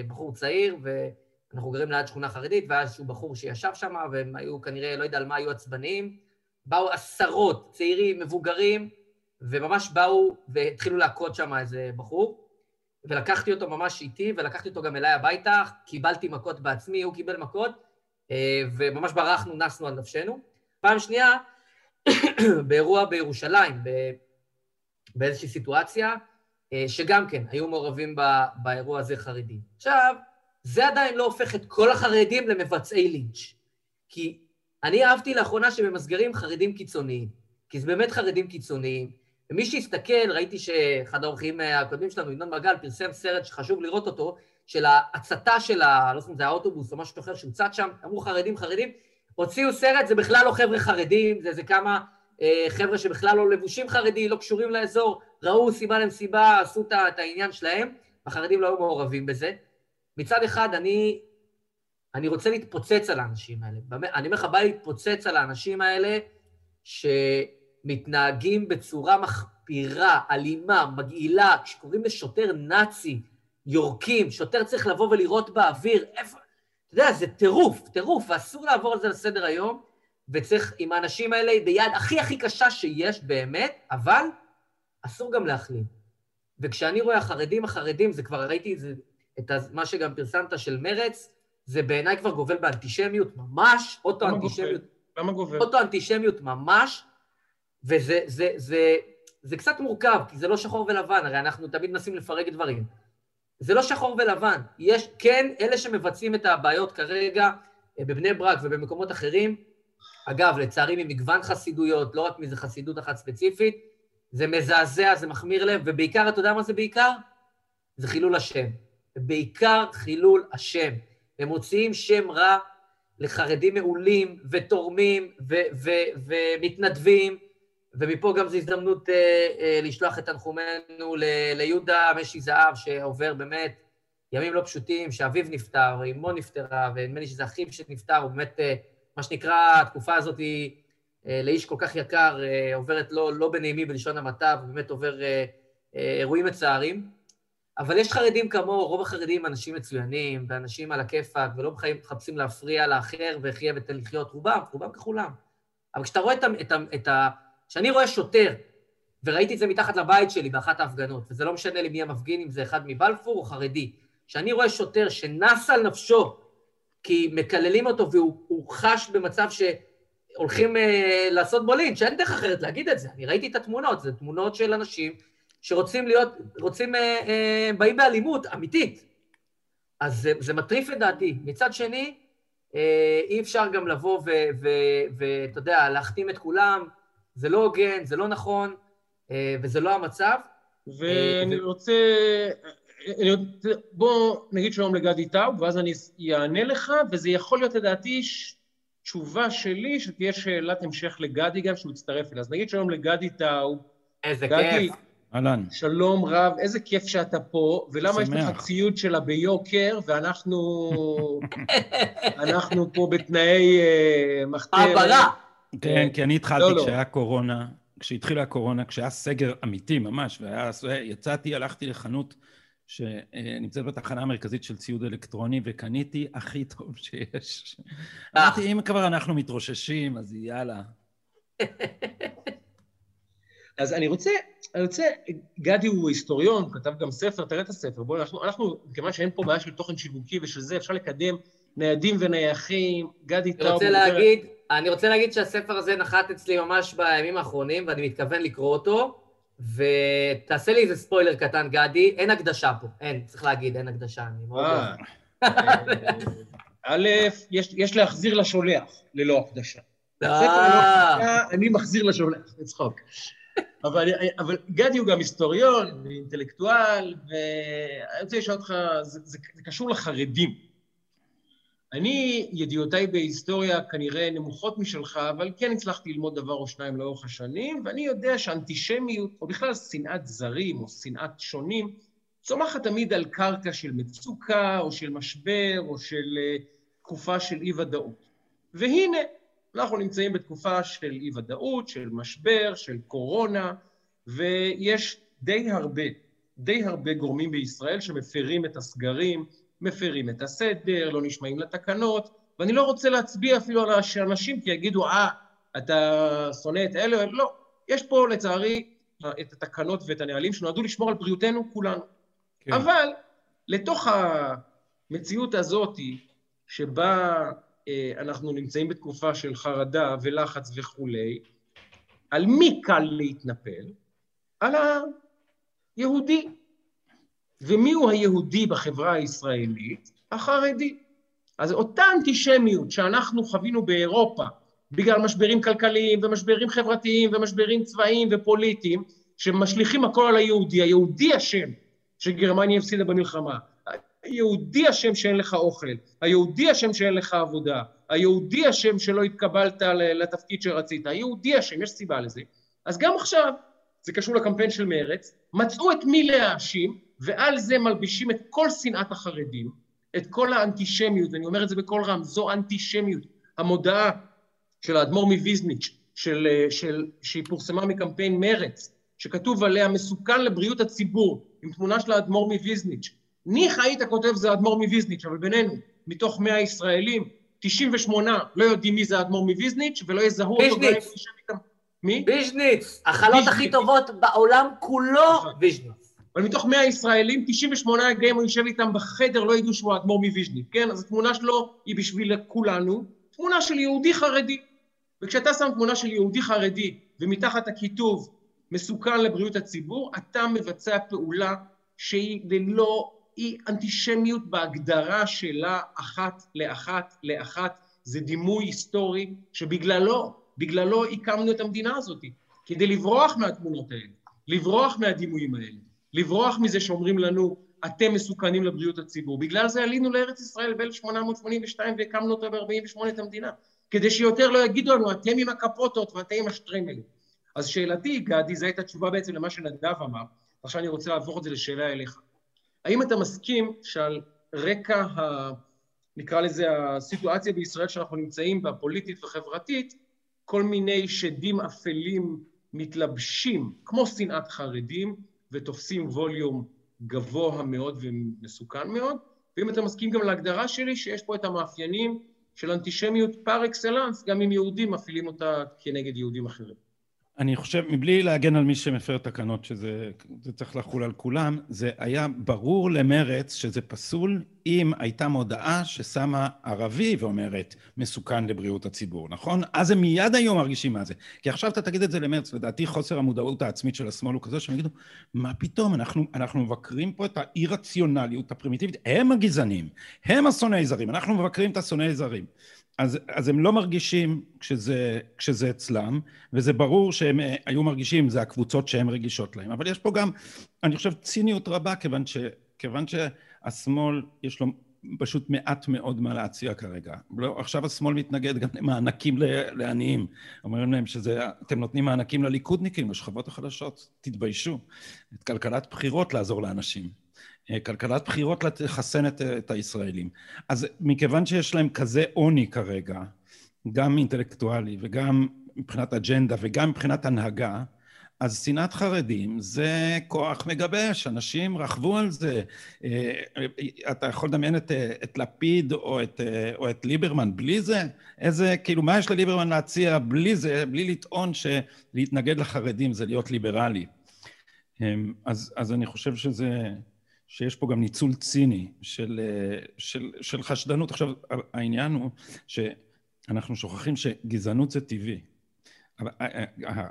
בחור צעיר, ואנחנו גרים ליד שכונה חרדית, והיה איזשהו בחור שישב שם, והם היו כנראה, לא יודע על מה, היו עצבניים. באו עשרות צעירים, מבוגרים, וממש באו והתחילו להכות שם איזה בחור. ולקחתי אותו ממש איתי, ולקחתי אותו גם אליי הביתה, קיבלתי מכות בעצמי, הוא קיבל מכות, אה, וממש ברחנו, נסנו על נפשנו. פעם שנייה, באירוע בירושלים, באיזושהי סיטואציה, אה, שגם כן היו מעורבים באירוע הזה חרדים. עכשיו, זה עדיין לא הופך את כל החרדים למבצעי לינץ'. כי אני אהבתי לאחרונה שממסגרים חרדים קיצוניים, כי זה באמת חרדים קיצוניים, ומי שיסתכל, ראיתי שאחד האורחים הקודמים שלנו, ינון מגל, פרסם סרט שחשוב לראות אותו, של ההצתה של ה... לא זוכר זה האוטובוס או משהו אחר שהוצת שם, אמרו חרדים, חרדים, הוציאו סרט, זה בכלל לא חבר'ה חרדים, זה איזה כמה אה, חבר'ה שבכלל לא לבושים חרדי, לא קשורים לאזור, ראו סיבה למסיבה, עשו את העניין שלהם, החרדים לא היו מעורבים בזה. מצד אחד, אני, אני רוצה להתפוצץ על האנשים האלה. אני אומר לך, בא להתפוצץ על האנשים האלה, ש... מתנהגים בצורה מחפירה, אלימה, מגעילה, כשקוראים לשוטר נאצי, יורקים, שוטר צריך לבוא ולירות באוויר, איפה... אתה יודע, זה טירוף, טירוף, ואסור לעבור על זה לסדר היום, וצריך עם האנשים האלה ביד הכי הכי קשה שיש באמת, אבל אסור גם להחלים. וכשאני רואה החרדים החרדים, זה כבר ראיתי זה, את מה שגם פרסמת של מרץ, זה בעיניי כבר גובל באנטישמיות ממש, אוטו-אנטישמיות. למה גובל? אוטו-אנטישמיות ממש, וזה זה, זה, זה קצת מורכב, כי זה לא שחור ולבן, הרי אנחנו תמיד מנסים לפרק דברים. זה לא שחור ולבן. יש, כן, אלה שמבצעים את הבעיות כרגע אה, בבני ברק ובמקומות אחרים, אגב, לצערי ממגוון חסידויות, לא רק מאיזה חסידות אחת ספציפית, זה מזעזע, זה מחמיר לב, ובעיקר, אתה יודע מה זה בעיקר? זה חילול השם. בעיקר חילול השם. הם מוציאים שם רע לחרדים מעולים ותורמים ומתנדבים, ומפה גם זו הזדמנות אה, אה, לשלוח את תנחומינו ליהודה משי זהב, שעובר באמת ימים לא פשוטים, שאביו נפטר, אמו נפטרה, ונדמה לי שזה אחיו שנפטר, הוא באמת, אה, מה שנקרא, התקופה הזאת היא אה, לאיש כל כך יקר, אה, עוברת לא, לא בנעימי בלשון המעטה, ובאמת עובר אה, אה, אירועים מצערים. אבל יש חרדים כמוהו, רוב החרדים אנשים מצוינים, ואנשים על הכיפאק, ולא מחפשים להפריע לאחר וחיה ותן לחיות, רובם, רובם ככולם. אבל כשאתה רואה את, את, את, כשאני רואה שוטר, וראיתי את זה מתחת לבית שלי באחת ההפגנות, וזה לא משנה לי מי המפגין, אם זה אחד מבלפור או חרדי, כשאני רואה שוטר שנס על נפשו כי מקללים אותו והוא חש במצב שהולכים אה, לעשות בו לינץ', אין דרך אחרת להגיד את זה. אני ראיתי את התמונות, זה תמונות של אנשים שרוצים להיות, רוצים, אה, אה, באים באלימות אמיתית. אז זה, זה מטריף לדעתי. מצד שני, אה, אי אפשר גם לבוא ואתה יודע, להחתים את כולם. זה לא הוגן, זה לא נכון, אה, וזה לא המצב. ואני אה, רוצה... אני רוצה... בוא נגיד שלום לגדי טאוב, ואז אני אענה לך, וזה יכול להיות לדעתי תשובה שלי, שתהיה שאלת המשך לגדי גם, שהוא יצטרף אליה. אז נגיד שלום לגדי טאוב. איזה גדי, כיף. אהלן. שלום רב, איזה כיף שאתה פה, ולמה יש לך ציוד שלה ביוקר, ואנחנו אנחנו פה בתנאי uh, מחתרת. העברה. כן, כי אני התחלתי לא, לא. כשהיה קורונה, כשהתחילה הקורונה, כשהיה סגר אמיתי ממש, ויצאתי, הלכתי לחנות שנמצאת בתחנה המרכזית של ציוד אלקטרוני, וקניתי הכי טוב שיש. אה. אמרתי, אם כבר אנחנו מתרוששים, אז יאללה. אז אני רוצה, אני רוצה, גדי הוא היסטוריון, כתב גם ספר, תראה את הספר, בואו, אנחנו, אנחנו, כיוון שאין פה בעיה של תוכן שיווקי ושל זה, אפשר לקדם ניידים ונייחים, גדי טאוב... אני רוצה להגיד, אני רוצה להגיד שהספר הזה נחת אצלי ממש בימים האחרונים, ואני מתכוון לקרוא אותו, ותעשה לי איזה ספוילר קטן, גדי, אין הקדשה פה, אין, צריך להגיד, אין הקדשה, אני מאוד אוהב. א', יש להחזיר לשולח ללא הקדשה. אה. אני מחזיר לשולח, לצחוק. אבל, אבל גדי הוא גם היסטוריון ואינטלקטואל, ואני רוצה לשאול אותך, זה, זה, זה קשור לחרדים. אני, ידיעותיי בהיסטוריה כנראה נמוכות משלך, אבל כן הצלחתי ללמוד דבר או שניים לאורך השנים, ואני יודע שאנטישמיות, או בכלל שנאת זרים או שנאת שונים, צומחת תמיד על קרקע של מצוקה, או של משבר, או של, תקופה של אי-ודאות. והנה, אנחנו נמצאים בתקופה של אי-ודאות, של משבר, של קורונה, ויש די הרבה, די הרבה גורמים בישראל שמפרים את הסגרים, מפרים את הסדר, לא נשמעים לתקנות, ואני לא רוצה להצביע אפילו על האנשים, כי יגידו, אה, אתה שונא את אלה, לא. יש פה, לצערי, את התקנות ואת הנהלים שנועדו לשמור על בריאותנו כולנו. כן. אבל לתוך המציאות הזאת, שבה אה, אנחנו נמצאים בתקופה של חרדה ולחץ וכולי, על מי קל להתנפל? על היהודי. ומיהו היהודי בחברה הישראלית? החרדי. אז אותה אנטישמיות שאנחנו חווינו באירופה, בגלל משברים כלכליים ומשברים חברתיים ומשברים צבאיים ופוליטיים, שמשליכים הכל על היהודי, היהודי אשם שגרמניה הפסידה במלחמה, היהודי אשם שאין לך אוכל, היהודי אשם שאין לך עבודה, היהודי אשם שלא התקבלת לתפקיד שרצית, היהודי אשם, יש סיבה לזה. אז גם עכשיו, זה קשור לקמפיין של מרצ, מצאו את מי להאשים, ועל זה מלבישים את כל שנאת החרדים, את כל האנטישמיות, ואני אומר את זה בקול רם, זו אנטישמיות. המודעה של האדמו"ר מוויזניץ', של, של, שהיא פורסמה מקמפיין מרץ, שכתוב עליה מסוכן לבריאות הציבור, עם תמונה של האדמו"ר מוויזניץ'. ניחא היית כותב זה האדמו"ר מוויזניץ', אבל בינינו, מתוך 100 ישראלים, 98 לא יודעים מי זה האדמו"ר מוויזניץ', ולא יזהו אותו גם אם. מי? ויז'ניץ. החלות הכי טובות בעולם כולו, נכון. ויז'ניץ. אבל מתוך 100 ישראלים, 98 גם אם הוא יושב איתם בחדר, לא ידעו שהוא האדמו"ר מוויז'ניץ, כן? אז התמונה שלו היא בשביל כולנו, תמונה של יהודי חרדי. וכשאתה שם תמונה של יהודי חרדי, ומתחת הכיתוב מסוכן לבריאות הציבור, אתה מבצע פעולה שהיא ללא, היא אנטישמיות בהגדרה שלה אחת לאחת לאחת. זה דימוי היסטורי שבגללו, בגללו הקמנו את המדינה הזאת, כדי לברוח מהתמונות האלה, לברוח מהדימויים האלה, לברוח מזה שאומרים לנו, אתם מסוכנים לבריאות הציבור. בגלל זה עלינו לארץ ישראל ב-1882 והקמנו אותה ב-48 את המדינה. כדי שיותר לא יגידו לנו, אתם עם הקפוטות ואתם עם השטרמלים. אז שאלתי, גדי, זו הייתה תשובה בעצם למה שנדב אמר, עכשיו אני רוצה להפוך את זה לשאלה אליך. האם אתה מסכים שעל רקע, ה, נקרא לזה, הסיטואציה בישראל שאנחנו נמצאים בה, פוליטית וחברתית, כל מיני שדים אפלים מתלבשים, כמו שנאת חרדים, ותופסים ווליום גבוה מאוד ומסוכן מאוד, ואם אתה מסכים גם להגדרה שלי, שיש פה את המאפיינים של אנטישמיות פר אקסלנס, גם אם יהודים מפעילים אותה כנגד יהודים אחרים. אני חושב, מבלי להגן על מי שמפר תקנות, שזה צריך לחול על כולם, זה היה ברור למרץ שזה פסול אם הייתה מודעה ששמה ערבי ואומרת מסוכן לבריאות הציבור, נכון? אז הם מיד היו מרגישים מה זה. כי עכשיו אתה תגיד את זה למרץ, לדעתי חוסר המודעות העצמית של השמאל הוא כזה שהם יגידו, מה פתאום, אנחנו, אנחנו מבקרים פה את האי-רציונליות הפרימיטיבית, הם הגזענים, הם השונאי זרים, אנחנו מבקרים את השונאי זרים. אז, אז הם לא מרגישים כשזה, כשזה אצלם, וזה ברור שהם אה, היו מרגישים, זה הקבוצות שהן רגישות להם. אבל יש פה גם, אני חושב, ציניות רבה, כיוון, ש, כיוון שהשמאל, יש לו פשוט מעט מאוד מה להציע כרגע. לא, עכשיו השמאל מתנגד גם למענקים לעניים. אומרים להם שאתם נותנים מענקים לליכודניקים, לשכבות החלשות, תתביישו. את כלכלת בחירות לעזור לאנשים. אה, כלכלת בחירות לחסן את, את הישראלים. אז מכיוון שיש להם כזה עוני כרגע, גם אינטלקטואלי וגם מבחינת אג'נדה וגם מבחינת הנהגה, אז שנאת חרדים זה כוח מגבש, אנשים רכבו על זה. אה, אתה יכול לדמיין את, את לפיד או את, או את ליברמן בלי זה? איזה, כאילו, מה יש לליברמן להציע בלי זה, בלי לטעון שלהתנגד לחרדים זה להיות ליברלי? אה, אז, אז אני חושב שזה... שיש פה גם ניצול ציני של, אה, של, של חשדנות. עכשיו, העניין הוא שאנחנו שוכחים שגזענות זה טבעי. אה,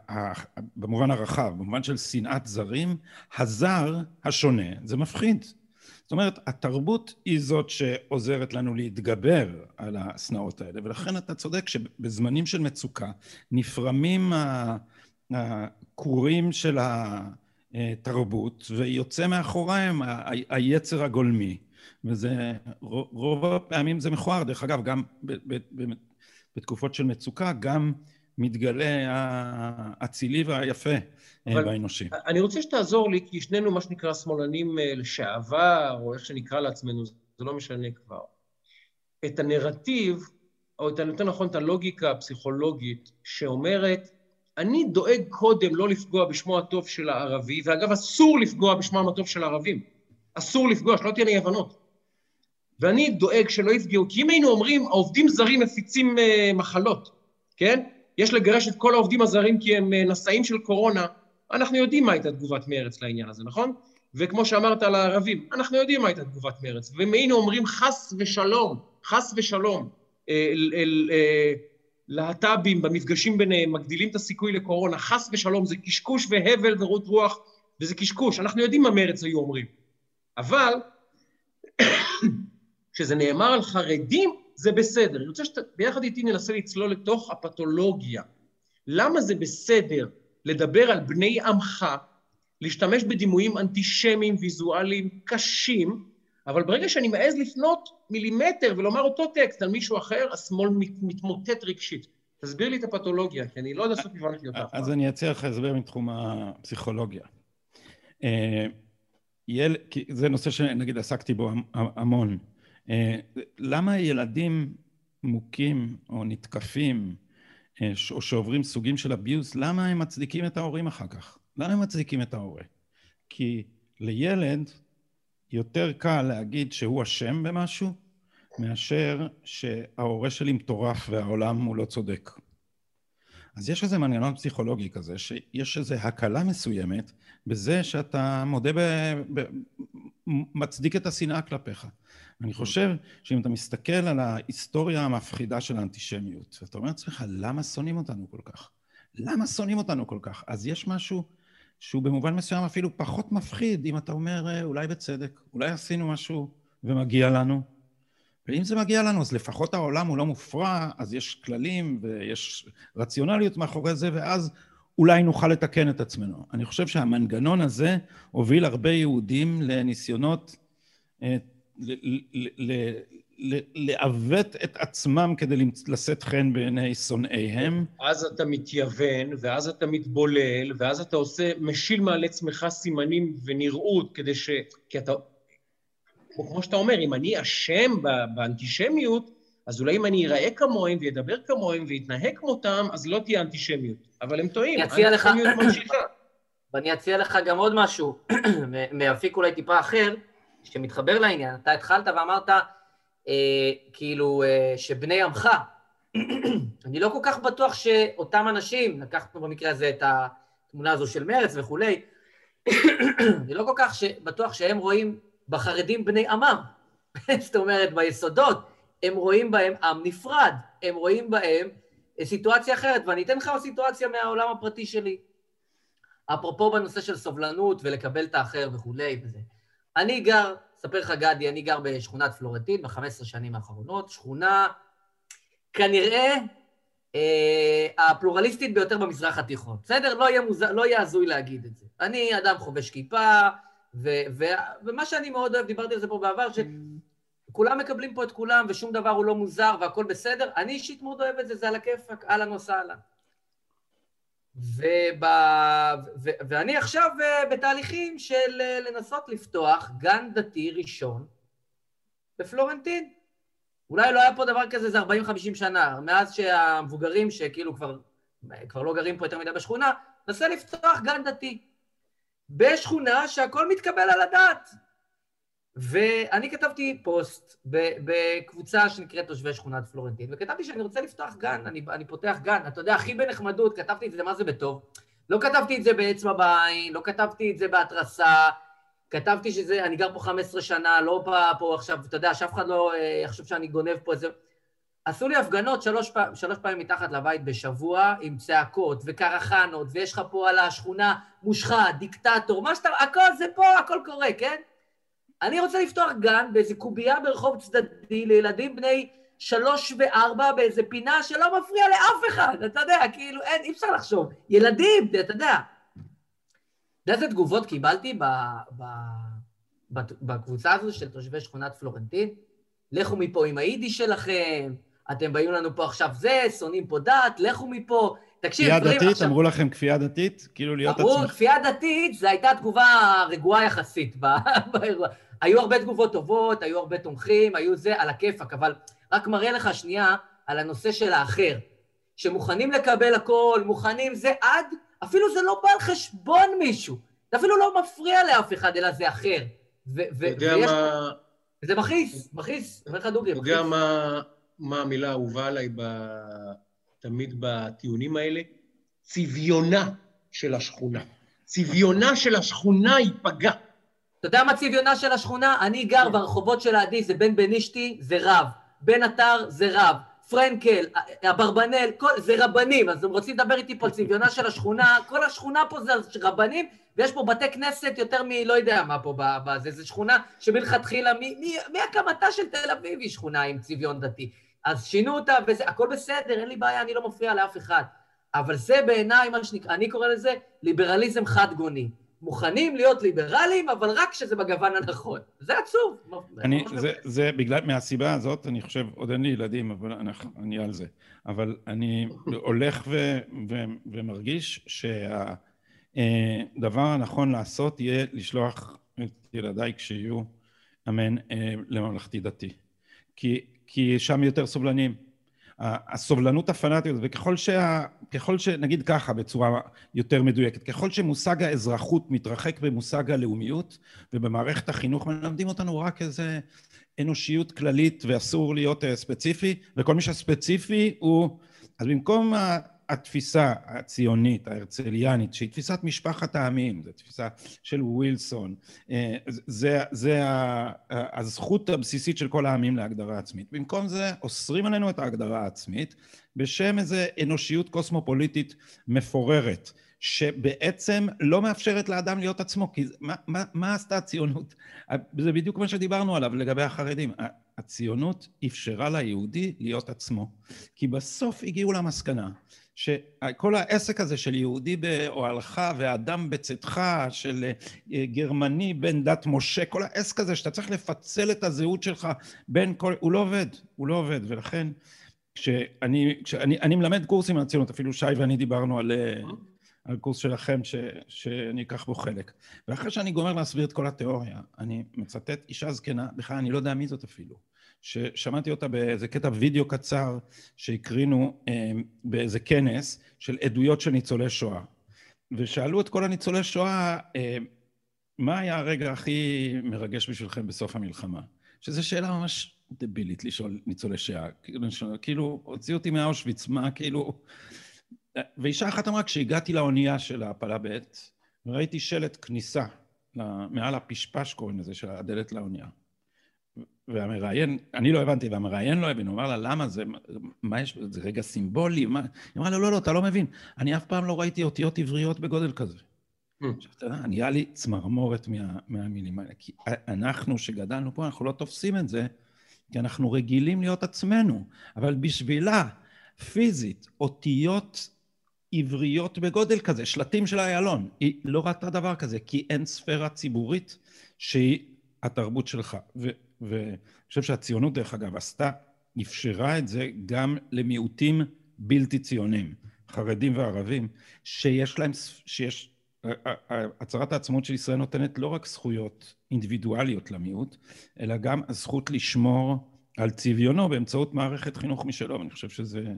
אה, במובן הרחב, במובן של שנאת זרים, הזר השונה זה מפחיד. זאת אומרת, התרבות היא זאת שעוזרת לנו להתגבר על השנאות האלה, ולכן אתה צודק שבזמנים של מצוקה נפרמים הכורים של ה... תרבות, ויוצא מאחוריהם היצר הגולמי. וזה, רוב הפעמים זה מכוער. דרך אגב, גם בתקופות של מצוקה, גם מתגלה האצילי והיפה אה, באנושי. אני רוצה שתעזור לי, כי שנינו מה שנקרא שמאלנים אה, לשעבר, או איך שנקרא לעצמנו, זה לא משנה כבר. את הנרטיב, או את, יותר נכון את הלוגיקה הפסיכולוגית, שאומרת, אני דואג קודם לא לפגוע בשמו הטוב של הערבי, ואגב, אסור לפגוע בשמם הטוב של הערבים. אסור לפגוע, שלא תהיינה אי הבנות. ואני דואג שלא יפגעו, כי אם היינו אומרים, העובדים זרים מפיצים uh, מחלות, כן? יש לגרש את כל העובדים הזרים כי הם uh, נשאים של קורונה, אנחנו יודעים מה הייתה תגובת מרץ לעניין הזה, נכון? וכמו שאמרת על הערבים, אנחנו יודעים מה הייתה תגובת מרץ. ואם היינו אומרים חס ושלום, חס ושלום, אל, אל, אל, להט"בים במפגשים ביניהם מגדילים את הסיכוי לקורונה, חס ושלום, זה קשקוש והבל ורות רוח, וזה קשקוש, אנחנו יודעים מה מרץ היו אומרים. אבל כשזה נאמר על חרדים, זה בסדר. אני רוצה שביחד איתי ננסה לצלול לתוך הפתולוגיה. למה זה בסדר לדבר על בני עמך, להשתמש בדימויים אנטישמיים ויזואליים קשים, אבל ברגע שאני מעז לפנות מילימטר ולומר אותו טקסט על מישהו אחר, השמאל מתמוטט רגשית. תסביר לי את הפתולוגיה, כי אני לא יודע סוף הבנתי אותה. אז אני אציע לך הסבר מתחום הפסיכולוגיה. אה, זה נושא שנגיד עסקתי בו המון. אה, למה ילדים מוכים או נתקפים אה, או שעוברים סוגים של אביוס, למה הם מצדיקים את ההורים אחר כך? למה הם מצדיקים את ההורה? כי לילד יותר קל להגיד שהוא אשם במשהו מאשר שההורה שלי מטורף והעולם הוא לא צודק. אז יש איזה מנגנון פסיכולוגי כזה, שיש איזו הקלה מסוימת בזה שאתה מודה, ב, ב, מצדיק את השנאה כלפיך. אני חושב שאם אתה מסתכל על ההיסטוריה המפחידה של האנטישמיות, ואתה אומר לעצמך, למה שונאים אותנו כל כך? למה שונאים אותנו כל כך? אז יש משהו שהוא במובן מסוים אפילו פחות מפחיד, אם אתה אומר, אה, אולי בצדק, אולי עשינו משהו ומגיע לנו. ואם זה מגיע לנו, אז לפחות העולם הוא לא מופרע, אז יש כללים ויש רציונליות מאחורי זה, ואז אולי נוכל לתקן את עצמנו. אני חושב שהמנגנון הזה הוביל הרבה יהודים לניסיונות אה, לעוות את עצמם כדי לשאת חן בעיני שונאיהם. אז אתה מתייוון, ואז אתה מתבולל, ואז אתה עושה, משיל מעל עצמך סימנים ונראות כדי ש... כי אתה... כמו שאתה אומר, אם אני אשם באנטישמיות, אז אולי אם אני אראה כמוהם וידבר כמוהם ויתנהג כמותם, אז לא תהיה אנטישמיות. אבל הם טועים, האנטישמיות ממשיכה. ואני אציע לך גם עוד משהו, מאפיק אולי טיפה אחר, שמתחבר לעניין. אתה התחלת ואמרת, אה, כאילו, אה, שבני עמך, אני לא כל כך בטוח שאותם אנשים, לקחנו במקרה הזה את התמונה הזו של מרץ וכולי, אני לא כל כך בטוח שהם רואים בחרדים בני עמם. זאת אומרת, ביסודות, הם רואים בהם עם נפרד, הם רואים בהם סיטואציה אחרת, ואני אתן לך סיטואציה מהעולם הפרטי שלי. אפרופו בנושא של סובלנות ולקבל את האחר וכולי וזה. אני גר, אספר לך גדי, אני גר בשכונת פלורנטין ב-15 שנים האחרונות, שכונה כנראה אה, הפלורליסטית ביותר במזרח התיכון. בסדר? לא יהיה, מוז... לא יהיה הזוי להגיד את זה. אני אדם חובש כיפה, ו... ו... ומה שאני מאוד אוהב, דיברתי על זה פה בעבר, שכולם מקבלים פה את כולם ושום דבר הוא לא מוזר והכל בסדר. אני אישית מאוד אוהב את זה, זה על הכיפאק, אהלן וסהלן. וב... ו... ואני עכשיו אה, בתהליכים של אה, לנסות לפתוח גן דתי ראשון בפלורנטין. אולי לא היה פה דבר כזה איזה 40-50 שנה, מאז שהמבוגרים שכאילו כבר, כבר לא גרים פה יותר מדי בשכונה, נסה לפתוח גן דתי. בשכונה שהכל מתקבל על הדעת. ואני כתבתי פוסט בקבוצה שנקראת תושבי שכונת פלורנטין, וכתבתי שאני רוצה לפתוח גן, אני, אני פותח גן, אתה יודע, הכי בנחמדות, כתבתי את זה, מה זה בטוב? לא כתבתי את זה באצבע בעין, לא כתבתי את זה בהתרסה, כתבתי שזה, אני גר פה 15 שנה, לא בא פה עכשיו, אתה יודע, שאף אחד לא אה, יחשוב שאני גונב פה איזה... עשו לי הפגנות שלוש, פעם, שלוש פעמים מתחת לבית בשבוע, עם צעקות וקרחנות, ויש לך פה על השכונה מושחת, דיקטטור, מה שאתה... הכל זה פה, הכל קורה, כן? אני רוצה לפתוח גן באיזה קובייה ברחוב צדדי לילדים בני שלוש וארבע באיזה פינה שלא מפריע לאף אחד, אתה יודע, כאילו, אין, אי אפשר לחשוב. ילדים, אתה יודע. אתה יודע איזה תגובות קיבלתי ב, ב, ב, בקבוצה הזו של תושבי שכונת פלורנטין? לכו מפה עם היידיש שלכם, אתם באים לנו פה עכשיו זה, שונאים פה דת, לכו מפה. תקשיב, כפייה דתית? עכשיו... אמרו לכם כפייה דתית? כאילו להיות עצמך? אמרו, כפייה דתית, זו הייתה תגובה רגועה יחסית באירוע. היו הרבה תגובות טובות, היו הרבה תומכים, היו זה, על הכיפאק, אבל רק מראה לך שנייה על הנושא של האחר. שמוכנים לקבל הכל, מוכנים זה עד, אפילו זה לא בא על חשבון מישהו. זה אפילו לא מפריע לאף אחד, אלא זה אחר. אתה יודע מה... זה מכעיס, מכעיס, אומר לך דוגרי, מכעיס. אתה יודע מה, מה המילה האהובה עליי ב... תמיד בטיעונים האלה? צביונה של השכונה. צביונה של השכונה ייפגע. אתה יודע מה צביונה של השכונה? אני גר ברחובות של העדי, זה בן בנישתי, זה רב. בן עטר, זה רב. פרנקל, אברבנאל, כל, זה רבנים, אז הם רוצים לדבר איתי פה על צביונה של השכונה, כל השכונה פה זה רבנים, ויש פה בתי כנסת יותר מלא יודע מה פה, בזה, זו שכונה שמלכתחילה, מהקמתה של תל אביב היא שכונה עם צביון דתי. אז שינו אותה, וזה, הכל בסדר, אין לי בעיה, אני לא מפריע לאף אחד. אבל זה בעיניי, מה שנקרא, אני קורא לזה ליברליזם חד-גוני. מוכנים להיות ליברליים, אבל רק כשזה בגוון הנכון. זה עצוב. אני, זה, זה בגלל, מהסיבה הזאת, אני חושב, עוד אין לי ילדים, אבל אנחנו, אני על זה. אבל אני הולך ו, ו, ומרגיש שהדבר הנכון לעשות יהיה לשלוח את ילדיי כשיהיו אמן אה, לממלכתי דתי. כי, כי שם יותר סובלניים. הסובלנות הפנאטית, וככל שה... ככל שנגיד ככה בצורה יותר מדויקת, ככל שמושג האזרחות מתרחק במושג הלאומיות ובמערכת החינוך מלמדים אותנו רק איזה אנושיות כללית ואסור להיות אה, ספציפי וכל מי שספציפי הוא אז במקום התפיסה הציונית, ההרצליאנית, שהיא תפיסת משפחת העמים, זו תפיסה של ווילסון, אה, זה, זה הזכות הבסיסית של כל העמים להגדרה עצמית. במקום זה אוסרים עלינו את ההגדרה העצמית בשם איזו אנושיות קוסמופוליטית מפוררת, שבעצם לא מאפשרת לאדם להיות עצמו, כי מה, מה, מה עשתה הציונות? זה בדיוק מה שדיברנו עליו לגבי החרדים. הציונות אפשרה ליהודי להיות עצמו, כי בסוף הגיעו למסקנה שכל העסק הזה של יהודי באוהלך ואדם בצאתך, של אה, גרמני בן דת משה, כל העסק הזה שאתה צריך לפצל את הזהות שלך בין כל... הוא לא עובד, הוא לא עובד, ולכן כשאני, כשאני אני מלמד קורסים על הציונות, אפילו שי ואני דיברנו על, אה, על קורס שלכם ש, שאני אקח בו חלק. ואחרי שאני גומר להסביר את כל התיאוריה, אני מצטט אישה זקנה, בכלל אני לא יודע מי זאת אפילו. ששמעתי אותה באיזה קטע וידאו קצר שהקרינו אה, באיזה כנס של עדויות של ניצולי שואה. ושאלו את כל הניצולי שואה, אה, מה היה הרגע הכי מרגש בשבילכם בסוף המלחמה? שזו שאלה ממש דבילית לשאול ניצולי שואה. כאילו, הוציאו אותי מאושוויץ, מה כאילו... ואישה אחת אמרה, כשהגעתי לאונייה של ההפלה ב', וראיתי שלט כניסה מעל הפשפש, קוראים לזה, של הדלת לאונייה. והמראיין, אני לא הבנתי, והמראיין לא הבין, הוא אמר לה, למה זה, מה יש, זה רגע סימבולי, מה? היא אמרה לו, לא, לא, אתה לא מבין, אני אף פעם לא ראיתי אותיות עבריות בגודל כזה. Hmm. עכשיו, אתה יודע, נהיה לי צמרמורת מה, מהמילים האלה, כי אנחנו שגדלנו פה, אנחנו לא תופסים את זה, כי אנחנו רגילים להיות עצמנו, אבל בשבילה, פיזית, אותיות עבריות בגודל כזה, שלטים של איילון, היא לא ראתה דבר כזה, כי אין ספירה ציבורית שהיא התרבות שלך. ו- ואני חושב שהציונות, דרך אגב, עשתה, אפשרה את זה גם למיעוטים בלתי ציונים, חרדים וערבים, שיש להם, שיש... הצהרת העצמאות של ישראל נותנת לא רק זכויות אינדיבידואליות למיעוט, אלא גם הזכות לשמור על צביונו באמצעות מערכת חינוך משלו, ואני חושב שזה,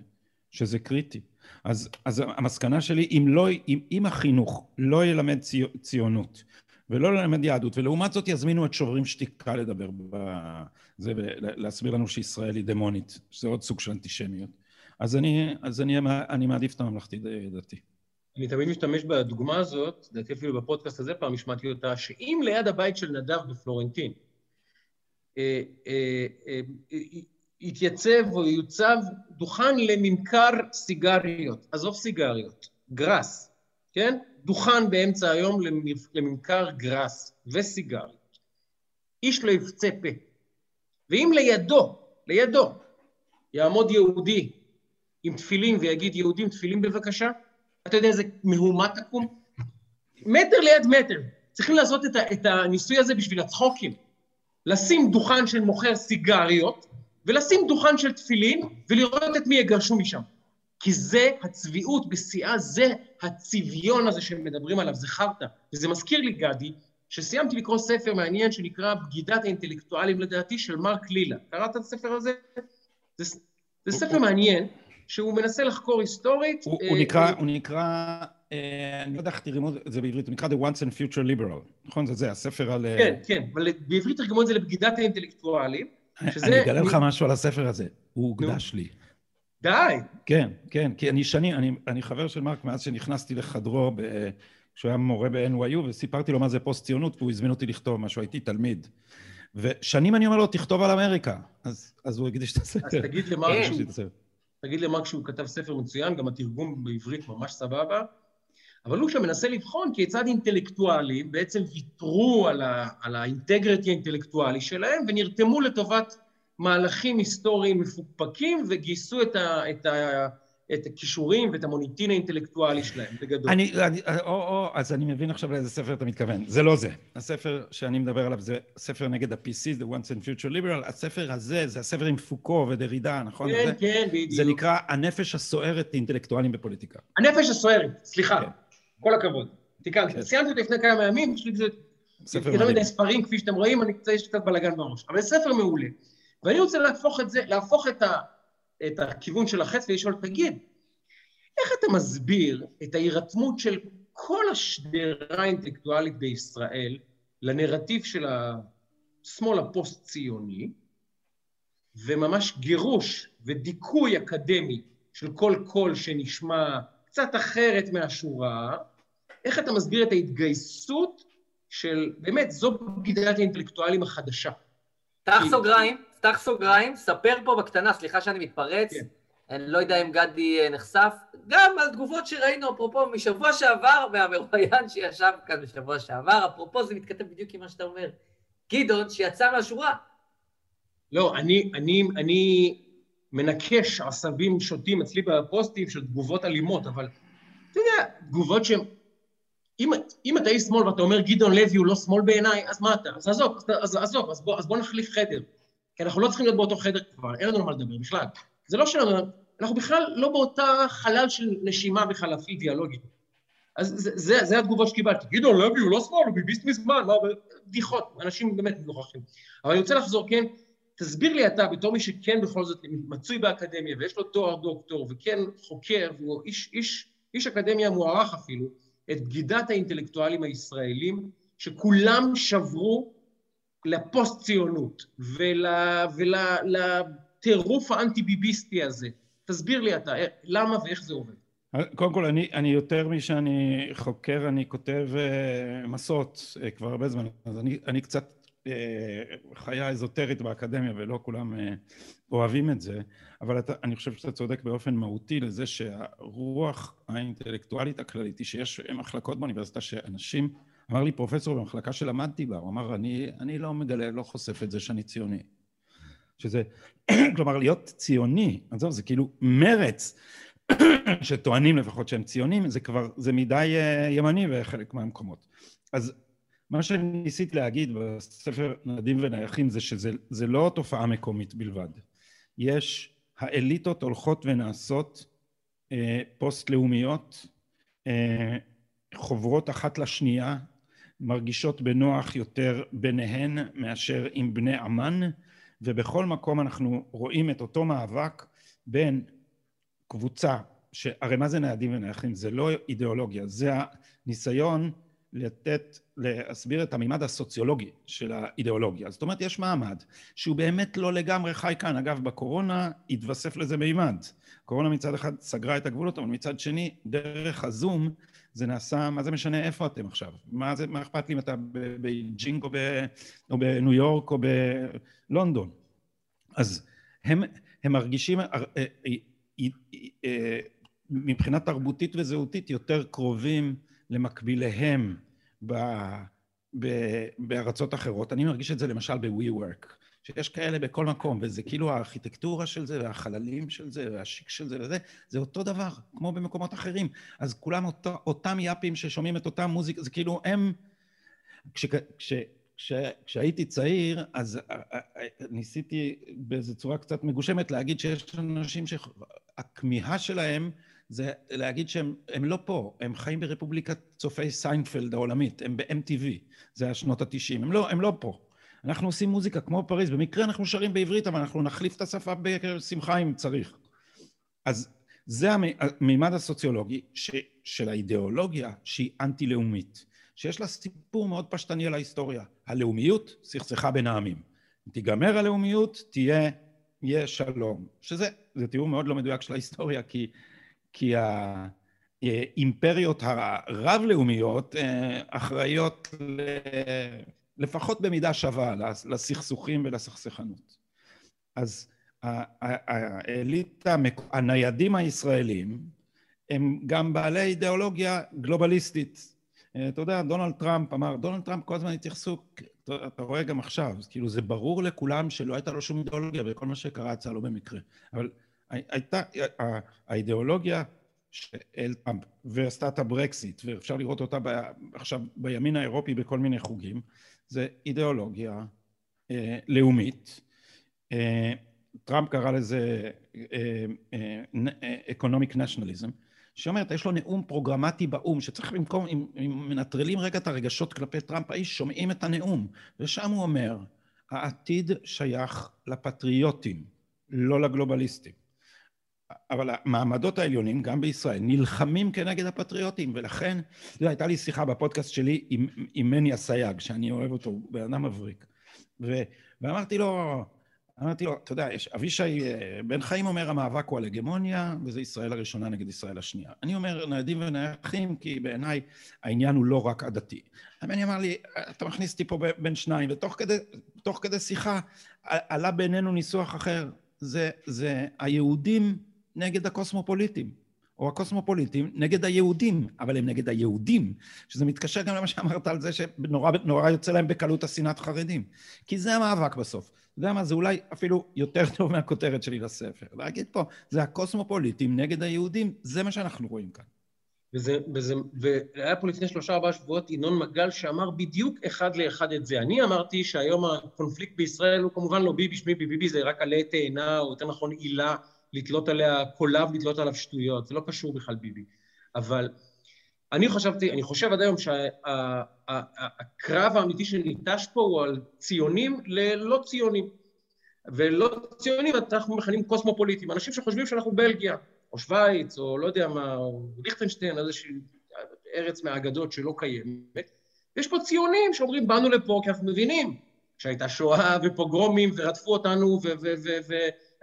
שזה קריטי. אז, אז המסקנה שלי, אם, לא, אם, אם החינוך לא ילמד ציונות ולא ללמד יהדות, ולעומת זאת יזמינו את שוברים שתיקה לדבר בזה ולהסביר לנו שישראל היא דמונית, שזה עוד סוג של אנטישמיות. אז אני, אז אני, אני מעדיף את הממלכתי דתי. אני תמיד משתמש בדוגמה הזאת, לדעתי אפילו בפודקאסט הזה פעם השמעתי אותה, שאם ליד הבית של נדב בפלורנטין אה, אה, אה, יתייצב או יוצב דוכן לממכר סיגריות, עזוב סיגריות, גראס, כן? דוכן באמצע היום לממכר גראס וסיגריות. איש לא יפצה פה. ואם לידו, לידו, יעמוד יהודי עם תפילין ויגיד, יהודים תפילין בבקשה, אתה יודע איזה מהומה תקום? מטר ליד מטר. צריכים לעשות את, ה, את הניסוי הזה בשביל הצחוקים. לשים דוכן של מוכר סיגריות, ולשים דוכן של תפילין, ולראות את מי יגרשו משם. כי זה הצביעות בשיאה, זה הצביון הזה שמדברים עליו, זה חרטא. וזה מזכיר לי, גדי, שסיימתי לקרוא ספר מעניין שנקרא בגידת האינטלקטואלים לדעתי של מרק לילה. קראת את הספר הזה? זה, זה ספר מעניין, שהוא מנסה לחקור היסטורית. הוא, הוא נקרא, הוא נקרא, אני לא יודע איך תרגמו את זה בעברית, הוא נקרא The Once and Future Liberal, נכון? זה זה, הספר על... כן, כן, אבל בעברית תרגמו את זה לבגידת האינטלקטואלים. אני אגלה לך משהו על הספר הזה, הוא הוקדש לי. די. כן, כן, כי אני שנים, אני, אני חבר של מרק מאז שנכנסתי לחדרו ב, כשהוא היה מורה ב-NYU, וסיפרתי לו מה זה פוסט-ציונות, והוא הזמין אותי לכתוב משהו, הייתי תלמיד. ושנים אני אומר לו, תכתוב על אמריקה. אז, אז הוא הקדיש את הספר. אז תגיד למרק שהוא, תגיד למרק שהוא כתב ספר מצוין, גם התרגום בעברית ממש סבבה, אבל הוא שם מנסה לבחון כיצד אינטלקטואלים בעצם ויתרו על, ה, על האינטגריטי האינטלקטואלי שלהם ונרתמו לטובת מהלכים היסטוריים מפוקפקים וגייסו את, ה, את, ה, את הכישורים ואת המוניטין האינטלקטואלי שלהם, בגדול. אני, אני, או, או, אז אני מבין עכשיו לאיזה ספר אתה מתכוון. זה לא זה. הספר שאני מדבר עליו זה ספר נגד ה-PC, The Once and Future Liberal. הספר הזה, זה הספר עם פוקו ודרידה, נכון? כן, זה, כן, בדיוק. זה נקרא הנפש הסוערת אינטלקטואלים בפוליטיקה. הנפש הסוערת, סליחה. כן. כל הכבוד. תיקנתי. כן. סיימתי אותו לפני כמה ימים, יש לי קצת... ספר מדהים. יותר מדי ספרים, כפי שאתם רואים, אני קצת, יש קצת בלאגן בראש. אבל זה ספר מעולה. ואני רוצה להפוך את זה, להפוך את, ה, את הכיוון של החץ ולשאול, תגיד, איך אתה מסביר את ההירתמות של כל השדרה האינטלקטואלית בישראל לנרטיב של השמאל הפוסט-ציוני, וממש גירוש ודיכוי אקדמי של כל קול שנשמע קצת אחרת מהשורה, איך אתה מסביר את ההתגייסות של, באמת, זו בגידת האינטלקטואלים החדשה. פתח סוגריים, פתח סוגריים, ספר פה בקטנה, סליחה שאני מתפרץ, כן. אני לא יודע אם גדי אה, נחשף, גם על תגובות שראינו, אפרופו, משבוע שעבר, והמרואיין שישב כאן בשבוע שעבר, אפרופו, זה מתכתב בדיוק עם מה שאתה אומר. גדעון, שיצא מהשורה. לא, אני, אני, אני מנקש עשבים שוטים אצלי בפוסטים של תגובות אלימות, אבל אתה יודע, תגובות שהן... אם, אם אתה איש שמאל ואתה אומר גדעון לוי הוא לא שמאל בעיניי, אז מה אתה? אז עזוב, אז, אז, עזוב, אז בוא, אז בוא נחליף חדר. כי אנחנו לא צריכים להיות באותו חדר כבר, אין לנו מה לדבר בכלל. זה לא שלנו, אנחנו בכלל לא באותה חלל של נשימה וחלפית דיאלוגית. אז זה, זה, זה התגובה שקיבלתי. גדעון לוי הוא לא שמאל, הוא ביביסט מזמן, מה, בדיחות, אנשים באמת מגוחכים. אבל אני רוצה לחזור, כן, תסביר לי אתה, בתור מי שכן בכל זאת מצוי באקדמיה ויש לו תואר דוקטור וכן חוקר והוא איש, איש, איש אקדמיה מוערך אפילו, את בגידת האינטלקטואלים הישראלים, שכולם שברו לפוסט-ציונות ולטירוף ול, האנטי-ביביסטי הזה. תסביר לי אתה, למה ואיך זה עובד. קודם כל, אני, אני יותר משאני חוקר, אני כותב uh, מסות uh, כבר הרבה זמן, אז אני, אני קצת אה, חיה אזוטרית באקדמיה ולא כולם אה, אוהבים את זה, אבל אתה, אני חושב שאתה צודק באופן מהותי לזה שהרוח האינטלקטואלית הכללית היא שיש מחלקות באוניברסיטה שאנשים, אמר לי פרופסור במחלקה שלמדתי בה, הוא אמר אני, אני לא מגלה, לא חושף את זה שאני ציוני. שזה, כלומר להיות ציוני, עזוב, זה כאילו מרץ שטוענים לפחות שהם ציונים, זה כבר, זה מדי אה, ימני בחלק מהמקומות. אז מה שניסית להגיד בספר נדים ונייחים זה שזה לא תופעה מקומית בלבד. יש, האליטות הולכות ונעשות אה, פוסט-לאומיות, אה, חוברות אחת לשנייה, מרגישות בנוח יותר ביניהן מאשר עם בני עמן, ובכל מקום אנחנו רואים את אותו מאבק בין קבוצה, שהרי מה זה נעדים ונייחים? זה לא אידיאולוגיה, זה הניסיון לתת, להסביר את המימד הסוציולוגי של האידיאולוגיה. זאת אומרת, יש מעמד שהוא באמת לא לגמרי חי כאן. אגב, בקורונה התווסף לזה מימד. קורונה מצד אחד סגרה את הגבולות, אבל מצד שני, דרך הזום, זה נעשה, מה זה משנה איפה אתם עכשיו? מה, זה, מה אכפת לי אם אתה בבייג'ינג או, או בניו יורק או בלונדון? אז הם, הם מרגישים אה, אה, אה, מבחינה תרבותית וזהותית יותר קרובים למקביליהם ב, ב, בארצות אחרות. אני מרגיש את זה למשל ב-WeWork, שיש כאלה בכל מקום, וזה כאילו הארכיטקטורה של זה, והחללים של זה, והשיק של זה וזה, זה אותו דבר, כמו במקומות אחרים. אז כולם אותו, אותם יאפים ששומעים את אותם מוזיקה, זה כאילו הם... כש, כש, כש, כשהייתי צעיר, אז אה, אה, אה, ניסיתי באיזו צורה קצת מגושמת להגיד שיש אנשים שהכמיהה שלהם זה להגיד שהם לא פה, הם חיים ברפובליקת צופי סיינפלד העולמית, הם ב-MTV, זה השנות התשעים, הם לא, הם לא פה. אנחנו עושים מוזיקה כמו פריז, במקרה אנחנו שרים בעברית, אבל אנחנו נחליף את השפה בשמחה אם צריך. אז זה המימד הסוציולוגי ש, של האידיאולוגיה שהיא אנטי-לאומית, שיש לה סיפור מאוד פשטני על ההיסטוריה. הלאומיות סכסכה בין העמים. תיגמר הלאומיות, תהיה, יהיה שלום. שזה, זה תיאור מאוד לא מדויק של ההיסטוריה, כי, כי האימפריות הרב-לאומיות אה, אחראיות. לפחות במידה שווה לסכסוכים ולסכסכנות. אז האליטה, הניידים הישראלים, הם גם בעלי אידיאולוגיה גלובליסטית. אתה יודע, דונלד טראמפ אמר, דונלד טראמפ כל הזמן התייחסו, אתה רואה גם עכשיו, כאילו זה ברור לכולם שלא הייתה לו שום אידיאולוגיה וכל מה שקרה יצא לו במקרה. אבל הייתה, האידיאולוגיה של טראמפ ועשתה את הברקסיט, ואפשר לראות אותה עכשיו בימין האירופי בכל מיני חוגים, זה אידיאולוגיה אה, לאומית. אה, טראמפ קרא לזה economic אה, nationalism, אה, שאומרת, יש לו נאום פרוגרמטי באו"ם, שצריך במקום, אם, אם מנטרלים רגע את הרגשות כלפי טראמפ, האיש שומעים את הנאום, ושם הוא אומר, העתיד שייך לפטריוטים, לא לגלובליסטים. אבל המעמדות העליונים, גם בישראל, נלחמים כנגד הפטריוטים, ולכן, זו הייתה לי שיחה בפודקאסט שלי עם, עם מני אסייג, שאני אוהב אותו, הוא בן אדם מבריק. ו, ואמרתי לו, אמרתי לו, אתה יודע, יש, אבישי אה, בן חיים אומר, המאבק הוא על הגמוניה, וזה ישראל הראשונה נגד ישראל השנייה. אני אומר, ניידים ונייחים, כי בעיניי העניין הוא לא רק עדתי. המני אמר לי, אתה מכניס אותי פה בין שניים, ותוך כדי, כדי שיחה עלה בינינו ניסוח אחר. זה, זה היהודים נגד הקוסמופוליטים, או הקוסמופוליטים נגד היהודים, אבל הם נגד היהודים, שזה מתקשר גם למה שאמרת על זה שנורא יוצא להם בקלות השנאת חרדים. כי זה המאבק בסוף. אתה יודע מה, זה אולי אפילו יותר טוב מהכותרת שלי לספר. להגיד פה, זה הקוסמופוליטים נגד היהודים, זה מה שאנחנו רואים כאן. וזה, וזה, והיה פה לפני שלושה ארבעה שבועות ינון מגל שאמר בדיוק אחד לאחד את זה. אני אמרתי שהיום הקונפליקט בישראל הוא כמובן לא ביבי, שמי ביבי, זה רק עלי תאנה, או יותר נכון עילה לתלות עליה קולב, לתלות עליו שטויות, זה לא קשור בכלל ביבי. אבל אני חשבתי, אני חושב עד היום שהקרב האמיתי שניטש פה הוא על ציונים ללא ציונים. ולא ציונים אנחנו מכנים קוסמופוליטים, אנשים שחושבים שאנחנו בלגיה, או שווייץ, או לא יודע מה, או ליכטנשטיין, איזושהי ארץ מהאגדות שלא קיימת. יש פה ציונים שאומרים, באנו לפה כי אנחנו מבינים שהייתה שואה ופוגרומים ורדפו אותנו,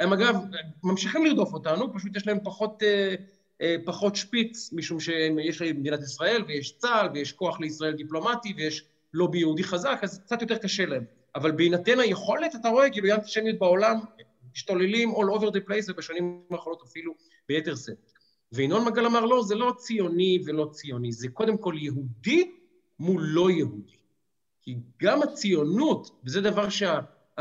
והם אגב ממשיכים לרדוף אותנו, פשוט יש להם פחות... אה, אה, פחות שפיץ, משום שיש למדינת ישראל ויש צה"ל ויש כוח לישראל דיפלומטי ויש לובי יהודי חזק, אז קצת יותר קשה להם. אבל בהינתן היכולת, אתה רואה כאילו אנטישמיות בעולם משתוללים all over the place ובשנים האחרונות אפילו ביתר שאת. וינון מגל אמר, לא, זה לא ציוני ולא ציוני, זה קודם כל יהודי מול לא יהודי. כי גם הציונות, וזה דבר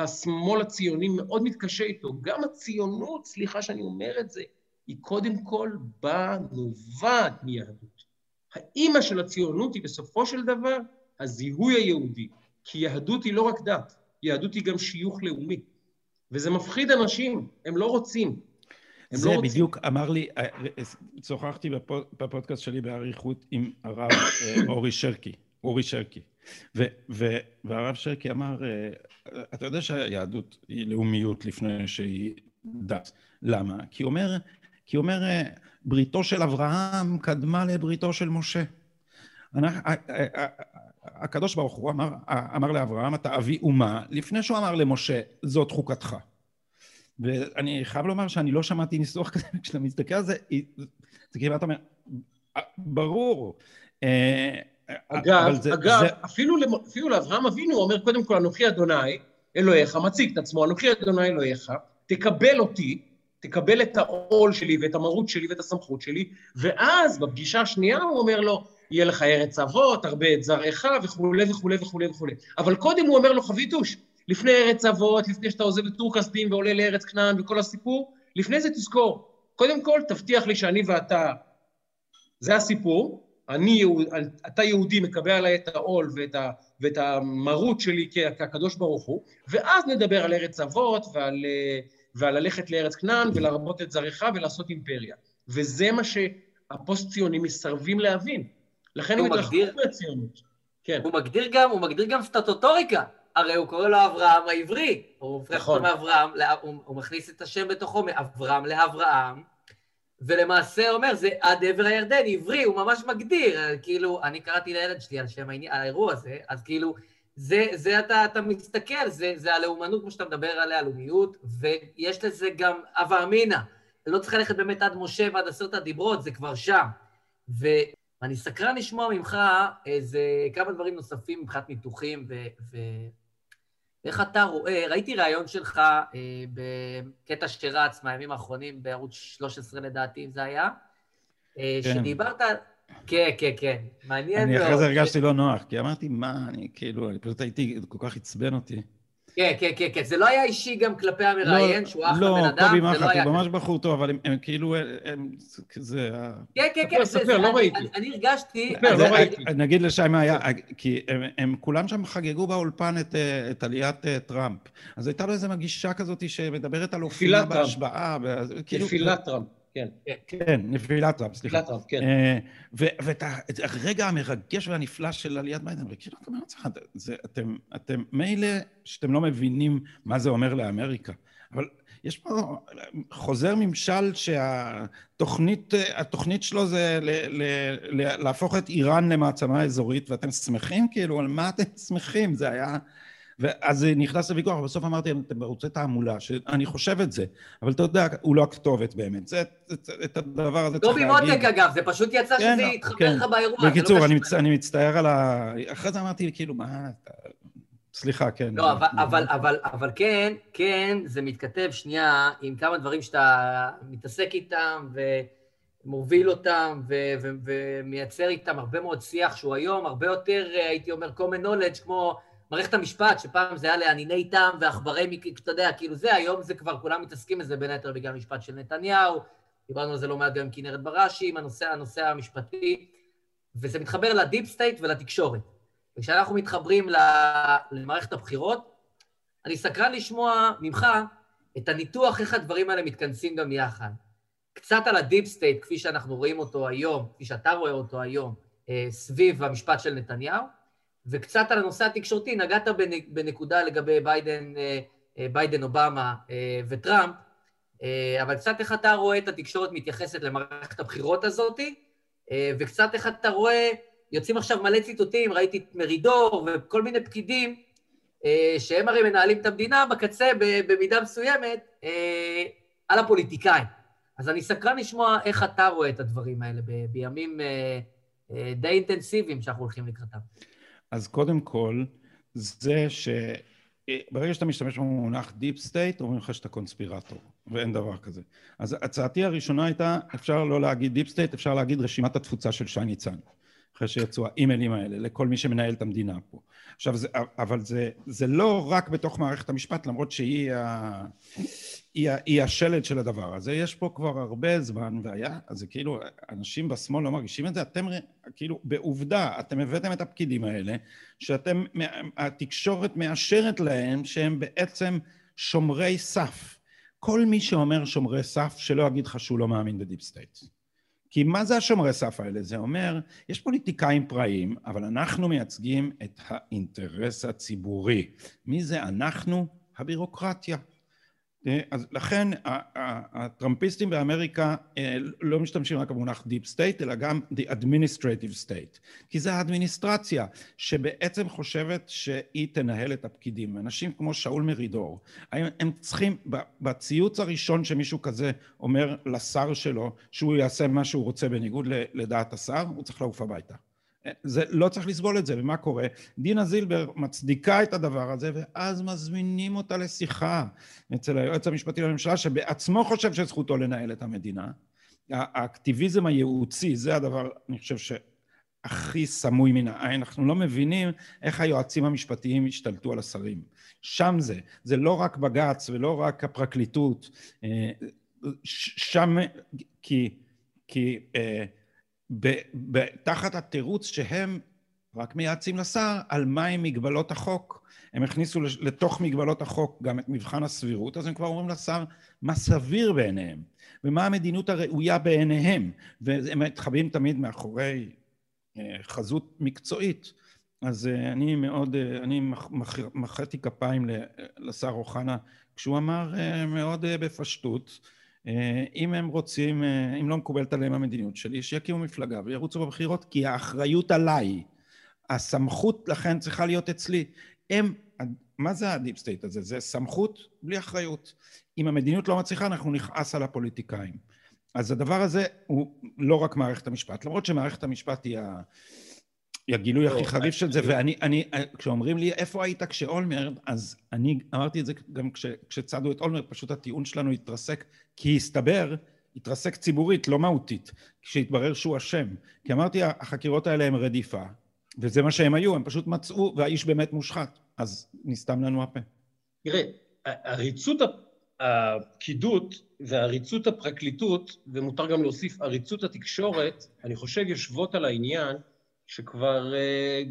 שהשמאל הציוני מאוד מתקשה איתו, גם הציונות, סליחה שאני אומר את זה, היא קודם כל באה, נובעת מיהדות. האימא של הציונות היא בסופו של דבר הזיהוי היהודי, כי יהדות היא לא רק דת, יהדות היא גם שיוך לאומי. וזה מפחיד אנשים, הם לא רוצים. הם זה לא רוצים. בדיוק אמר לי, אה, אה, שוחחתי בפוד, בפודקאסט שלי באריכות עם הרב אה, אורי שרקי, אורי שרקי. ו, ו, והרב שרקי אמר, אתה יודע שהיהדות היא לאומיות לפני שהיא דת. למה? כי אומר, כי אומר, בריתו של אברהם קדמה לבריתו של משה. הקדוש ברוך הוא אמר, אמר לאברהם, אתה אבי אומה, לפני שהוא אמר למשה, זאת חוקתך. ואני חייב לומר שאני לא שמעתי ניסוח כזה, כשאתה מסתכל על זה, זה כאילו אתה אומר, ברור. אה, אגב, זה, אגב, זה... אפילו, אפילו לאברהם אבינו הוא אומר, קודם כל, אנוכי אדוני, אלוהיך, מציג את עצמו, אנוכי אדוני אלוהיך, תקבל אותי, תקבל את העול שלי ואת המרות שלי ואת הסמכות שלי, ואז בפגישה השנייה הוא אומר לו, יהיה לך ארץ אבות, הרבה את זרעך וכולי וכולי וכולי וכולי. אבל קודם הוא אומר לו, חביתוש, לפני ארץ אבות, לפני שאתה עוזב את טור כסדים ועולה לארץ כנען וכל הסיפור, לפני זה תזכור, קודם כל תבטיח לי שאני ואתה, זה הסיפור, אני, אתה יהודי מקבל עליי את העול ואת, ה, ואת המרות שלי כקדוש ברוך הוא, ואז נדבר על ארץ אבות ועל, ועל ללכת לארץ כנען ולרבות את זרעך ולעשות אימפריה. וזה מה שהפוסט-ציונים מסרבים להבין. לכן הם התרחקו מהציונות. כן. הוא מגדיר גם, הוא מגדיר גם סטטוטוריקה. הרי הוא קורא לו אברהם העברי. הוא הופך נכון. מאברהם, הוא, הוא מכניס את השם בתוכו מאברהם לאברהם, ולמעשה אומר, זה עד עבר הירדן, עברי, הוא ממש מגדיר. כאילו, אני קראתי לילד שלי על שם האירוע הזה, אז כאילו, זה, זה אתה, אתה מסתכל, זה, זה הלאומנות, כמו שאתה מדבר עליה, הלאומיות, ויש לזה גם הווה אמינא. לא צריך ללכת באמת עד משה ועד עשרת הדיברות, זה כבר שם. ואני סקרן לשמוע ממך איזה כמה דברים נוספים מבחינת ניתוחים, ו... ו... איך אתה רואה, ראיתי ראיון שלך אה, בקטע שרץ מהימים האחרונים בערוץ 13 לדעתי, אם זה היה, אה, כן. שדיברת, כן, כן, כן, מעניין מאוד. אני אחרי זה הרגשתי לא נוח, כי אמרתי, מה, אני כאילו, אני פשוט הייתי, כל כך עצבן אותי. כן, כן, כן, כן. זה לא היה אישי גם כלפי המראיין, לא, שהוא אחלה לא, בן אדם, קובי מחט, לא הוא ממש בחור טוב, אבל הם, הם כאילו, הם, זה... כן, כן, כן. ספר, לא ראיתי. אני הרגשתי... ספר, לא ראיתי. נגיד לשי מה היה, כי הם, הם כולם שם חגגו באולפן את, את עליית אה, טראמפ. אז הייתה לו איזו מגישה כזאת שמדברת על אופייה בהשבעה. כאילו- נפילת טראמפ. כן. כן, נפילת רב, סליחה. נפילת רב, כן. אה, ואת הרגע המרגש והנפלא של עליית ביידן, וכאילו, אתם, אתם מילא שאתם לא מבינים מה זה אומר לאמריקה, אבל יש פה חוזר ממשל שהתוכנית התוכנית שלו זה ל, ל, ל, להפוך את איראן למעצמה אזורית, ואתם שמחים? כאילו, על מה אתם שמחים? זה היה... ואז נכנס לוויכוח, ובסוף אמרתי, אתם בערוצי תעמולה, שאני חושב את זה, אבל אתה יודע, הוא לא הכתובת באמת. זה, את הדבר הזה צריך להגיד. דובי מותק אגב, זה פשוט יצא כן, שזה יתחבר כן. לך באירוע. לא בקיצור, לא אני, מצ... אני מצטער על ה... אחרי זה אמרתי, כאילו, מה... סליחה, כן. לא, אבל, אבל, אבל, אבל כן, כן, זה מתכתב שנייה עם כמה דברים שאתה מתעסק איתם ומוביל אותם ו, ו, ומייצר איתם הרבה מאוד שיח שהוא היום הרבה יותר, הייתי אומר, common knowledge, כמו... מערכת המשפט, שפעם זה היה לעניני טעם ועכברי, אתה יודע, כאילו זה, היום זה כבר, כולם מתעסקים בזה בין היתר בגלל המשפט של נתניהו, דיברנו על זה לא מעט גם עם כנרת בראשי, עם הנושא, הנושא המשפטי, וזה מתחבר ל deep state ולתקשורת. וכשאנחנו מתחברים למערכת הבחירות, אני סקרן לשמוע ממך את הניתוח איך הדברים האלה מתכנסים גם יחד. קצת על ה deep state, כפי שאנחנו רואים אותו היום, כפי שאתה רואה אותו היום, אה, סביב המשפט של נתניהו, וקצת על הנושא התקשורתי, נגעת בנקודה לגבי ביידן, אה, אה, ביידן, אובמה אה, וטראמפ, אבל קצת איך אתה רואה את התקשורת מתייחסת למערכת הבחירות הזאת, וקצת איך אתה רואה, יוצאים עכשיו מלא ציטוטים, ראיתי את מרידור וכל מיני פקידים, שהם הרי מנהלים את המדינה בקצה במידה מסוימת, על הפוליטיקאים. אז אני סקרן לשמוע איך אתה רואה את הדברים האלה בימים די אינטנסיביים שאנחנו הולכים לקראתם. אז קודם כל, זה שברגע שאתה משתמש במונח deep state, אומרים לך שאתה conspirator, ואין דבר כזה. אז הצעתי הראשונה הייתה, אפשר לא להגיד deep state, אפשר להגיד רשימת התפוצה של שי ניצן. אחרי שיצאו האימיילים האלה, לכל מי שמנהל את המדינה פה. עכשיו, זה, אבל זה, זה לא רק בתוך מערכת המשפט, למרות שהיא ה, היא, היא השלד של הדבר הזה. יש פה כבר הרבה זמן, והיה, אז זה כאילו, אנשים בשמאל לא מרגישים את זה, אתם כאילו, בעובדה, אתם הבאתם את הפקידים האלה, שאתם, התקשורת מאשרת להם שהם בעצם שומרי סף. כל מי שאומר שומרי סף, שלא יגיד לך שהוא לא מאמין ב deep state. כי מה זה השומרי סף האלה? זה אומר, יש פוליטיקאים פראיים, אבל אנחנו מייצגים את האינטרס הציבורי. מי זה אנחנו? הבירוקרטיה. אה, אז לכן הטראמפיסטים באמריקה אה, לא משתמשים רק במונח Deep State אלא גם The Administrative State. כי זה האדמיניסטרציה שבעצם חושבת שהיא תנהל את הפקידים. אנשים כמו שאול מרידור הם צריכים בציוץ הראשון שמישהו כזה אומר לשר שלו שהוא יעשה מה שהוא רוצה בניגוד לדעת השר הוא צריך לעוף הביתה זה, לא צריך לסבול את זה, ומה קורה? דינה זילבר מצדיקה את הדבר הזה, ואז מזמינים אותה לשיחה אצל היועץ המשפטי לממשלה, שבעצמו חושב שזכותו לנהל את המדינה. האקטיביזם הייעוצי, זה הדבר, אני חושב, שהכי סמוי מן העין. אנחנו לא מבינים איך היועצים המשפטיים השתלטו על השרים. שם זה. זה לא רק בג"ץ ולא רק הפרקליטות. אה, שם, כי... כי אה, תחת התירוץ שהם רק מייעצים לשר על מהי מגבלות החוק. הם הכניסו לתוך מגבלות החוק גם את מבחן הסבירות, אז הם כבר אומרים לשר מה סביר בעיניהם ומה המדיניות הראויה בעיניהם, והם מתחבאים תמיד מאחורי אה, חזות מקצועית. אז אני מאוד, אני מחאתי כפיים לשר אוחנה כשהוא אמר מאוד בפשטות אם הם רוצים, אם לא מקובלת עליהם המדיניות שלי, שיקימו מפלגה וירוצו בבחירות כי האחריות עליי. הסמכות לכן צריכה להיות אצלי. הם, מה זה ה deep state הזה? זה סמכות בלי אחריות. אם המדיניות לא מצליחה אנחנו נכעס על הפוליטיקאים. אז הדבר הזה הוא לא רק מערכת המשפט, למרות שמערכת המשפט היא ה... הגילוי הכי לא, חריף של זה, ואני, אני, כשאומרים לי איפה היית כשאולמרט, אז אני אמרתי את זה גם כש, כשצדו את אולמרט, פשוט הטיעון שלנו התרסק, כי הסתבר, התרסק ציבורית, לא מהותית, כשהתברר שהוא אשם. כי אמרתי, החקירות האלה הן רדיפה, וזה מה שהם היו, הם פשוט מצאו, והאיש באמת מושחת, אז נסתם לנו הפה. תראה, עריצות הפקידות ועריצות הפרקליטות, ומותר גם להוסיף עריצות התקשורת, אני חושב יושבות על העניין שכבר uh,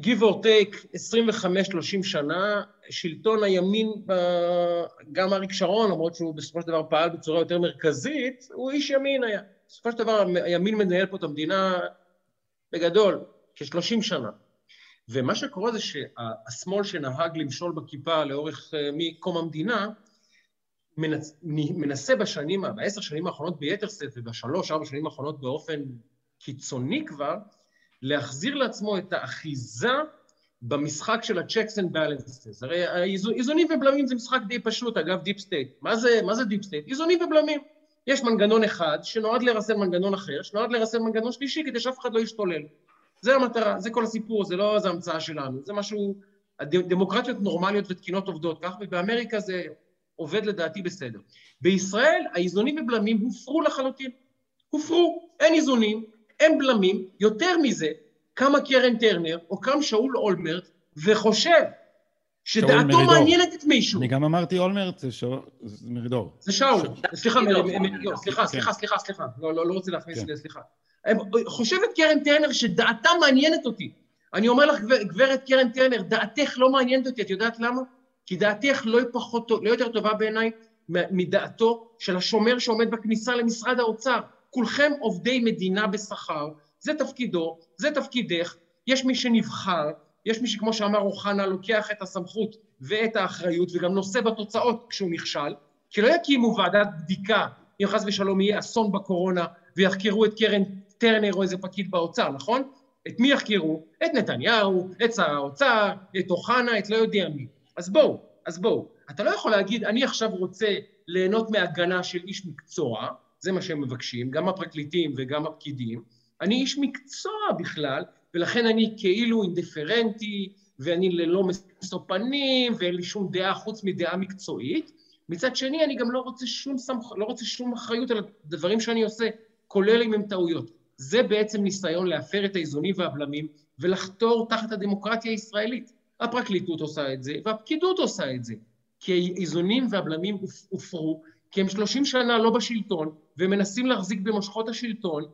give or take 25-30 שנה, שלטון הימין, ב... גם אריק שרון, למרות שהוא בסופו של דבר פעל בצורה יותר מרכזית, הוא איש ימין היה. בסופו של דבר הימין מנהל פה את המדינה בגדול, כ-30 שנה. ומה שקורה זה שהשמאל שנהג למשול בכיפה לאורך, uh, מקום המדינה, מנס, מנסה בשנים, בעשר שנים האחרונות ביתר שאת ובשלוש, ארבע שנים האחרונות באופן קיצוני כבר, להחזיר לעצמו את האחיזה במשחק של ה-checks and balances. הרי איזונים ובלמים זה משחק די פשוט, אגב דיפ סטייט. מה זה, דיפ סטייט? איזונים ובלמים. יש מנגנון אחד שנועד לרסן מנגנון אחר, שנועד לרסן מנגנון שלישי כדי שאף אחד לא ישתולל. זה המטרה, זה כל הסיפור, זה לא איזה המצאה שלנו, זה משהו, דמוקרטיות נורמליות ותקינות עובדות כך, ובאמריקה זה עובד לדעתי בסדר. בישראל האיזונים ובלמים הופרו לחלוטין. הופרו, אין איזונים, אין בלמים, יותר מזה, קמה קרן טרנר, או קם שאול אולמרט, וחושב שדעתו מעניינת את מישהו. אני גם אמרתי אולמרט, זה מרידור. זה שאול, סליחה, סליחה, סליחה, סליחה, סליחה, לא, לא, לא רוצה להכניס את כן. זה, סליחה. חושבת קרן טרנר שדעתה מעניינת אותי. אני אומר לך, גברת קרן טרנר, דעתך לא מעניינת אותי, את יודעת למה? כי דעתך לא, פחות, לא יותר טובה בעיניי מדעתו של השומר שעומד בכניסה למשרד האוצר. כולכם עובדי מדינה בשכר, זה תפקידו, זה תפקידך, יש מי שנבחר, יש מי שכמו שאמר אוחנה, לוקח את הסמכות ואת האחריות וגם נושא בתוצאות כשהוא נכשל, כי לא יקימו ועדת בדיקה אם חס ושלום יהיה אסון בקורונה ויחקרו את קרן טרנר או איזה פקיד באוצר, נכון? את מי יחקרו? את נתניהו, את שר האוצר, את אוחנה, את לא יודע מי. אז בואו, אז בואו. אתה לא יכול להגיד, אני עכשיו רוצה ליהנות מהגנה של איש מקצוע, זה מה שהם מבקשים, גם הפרקליטים וגם הפקידים. אני איש מקצוע בכלל, ולכן אני כאילו אינדיפרנטי, ואני ללא משוא פנים, ואין לי שום דעה חוץ מדעה מקצועית. מצד שני, אני גם לא רוצה שום, סמכ... לא רוצה שום אחריות על הדברים שאני עושה, כולל אם הם טעויות. זה בעצם ניסיון להפר את האיזונים והבלמים ולחתור תחת הדמוקרטיה הישראלית. הפרקליטות עושה את זה, והפקידות עושה את זה. כי האיזונים והבלמים הופרו, כי הם 30 שנה לא בשלטון, ומנסים להחזיק במושכות השלטון.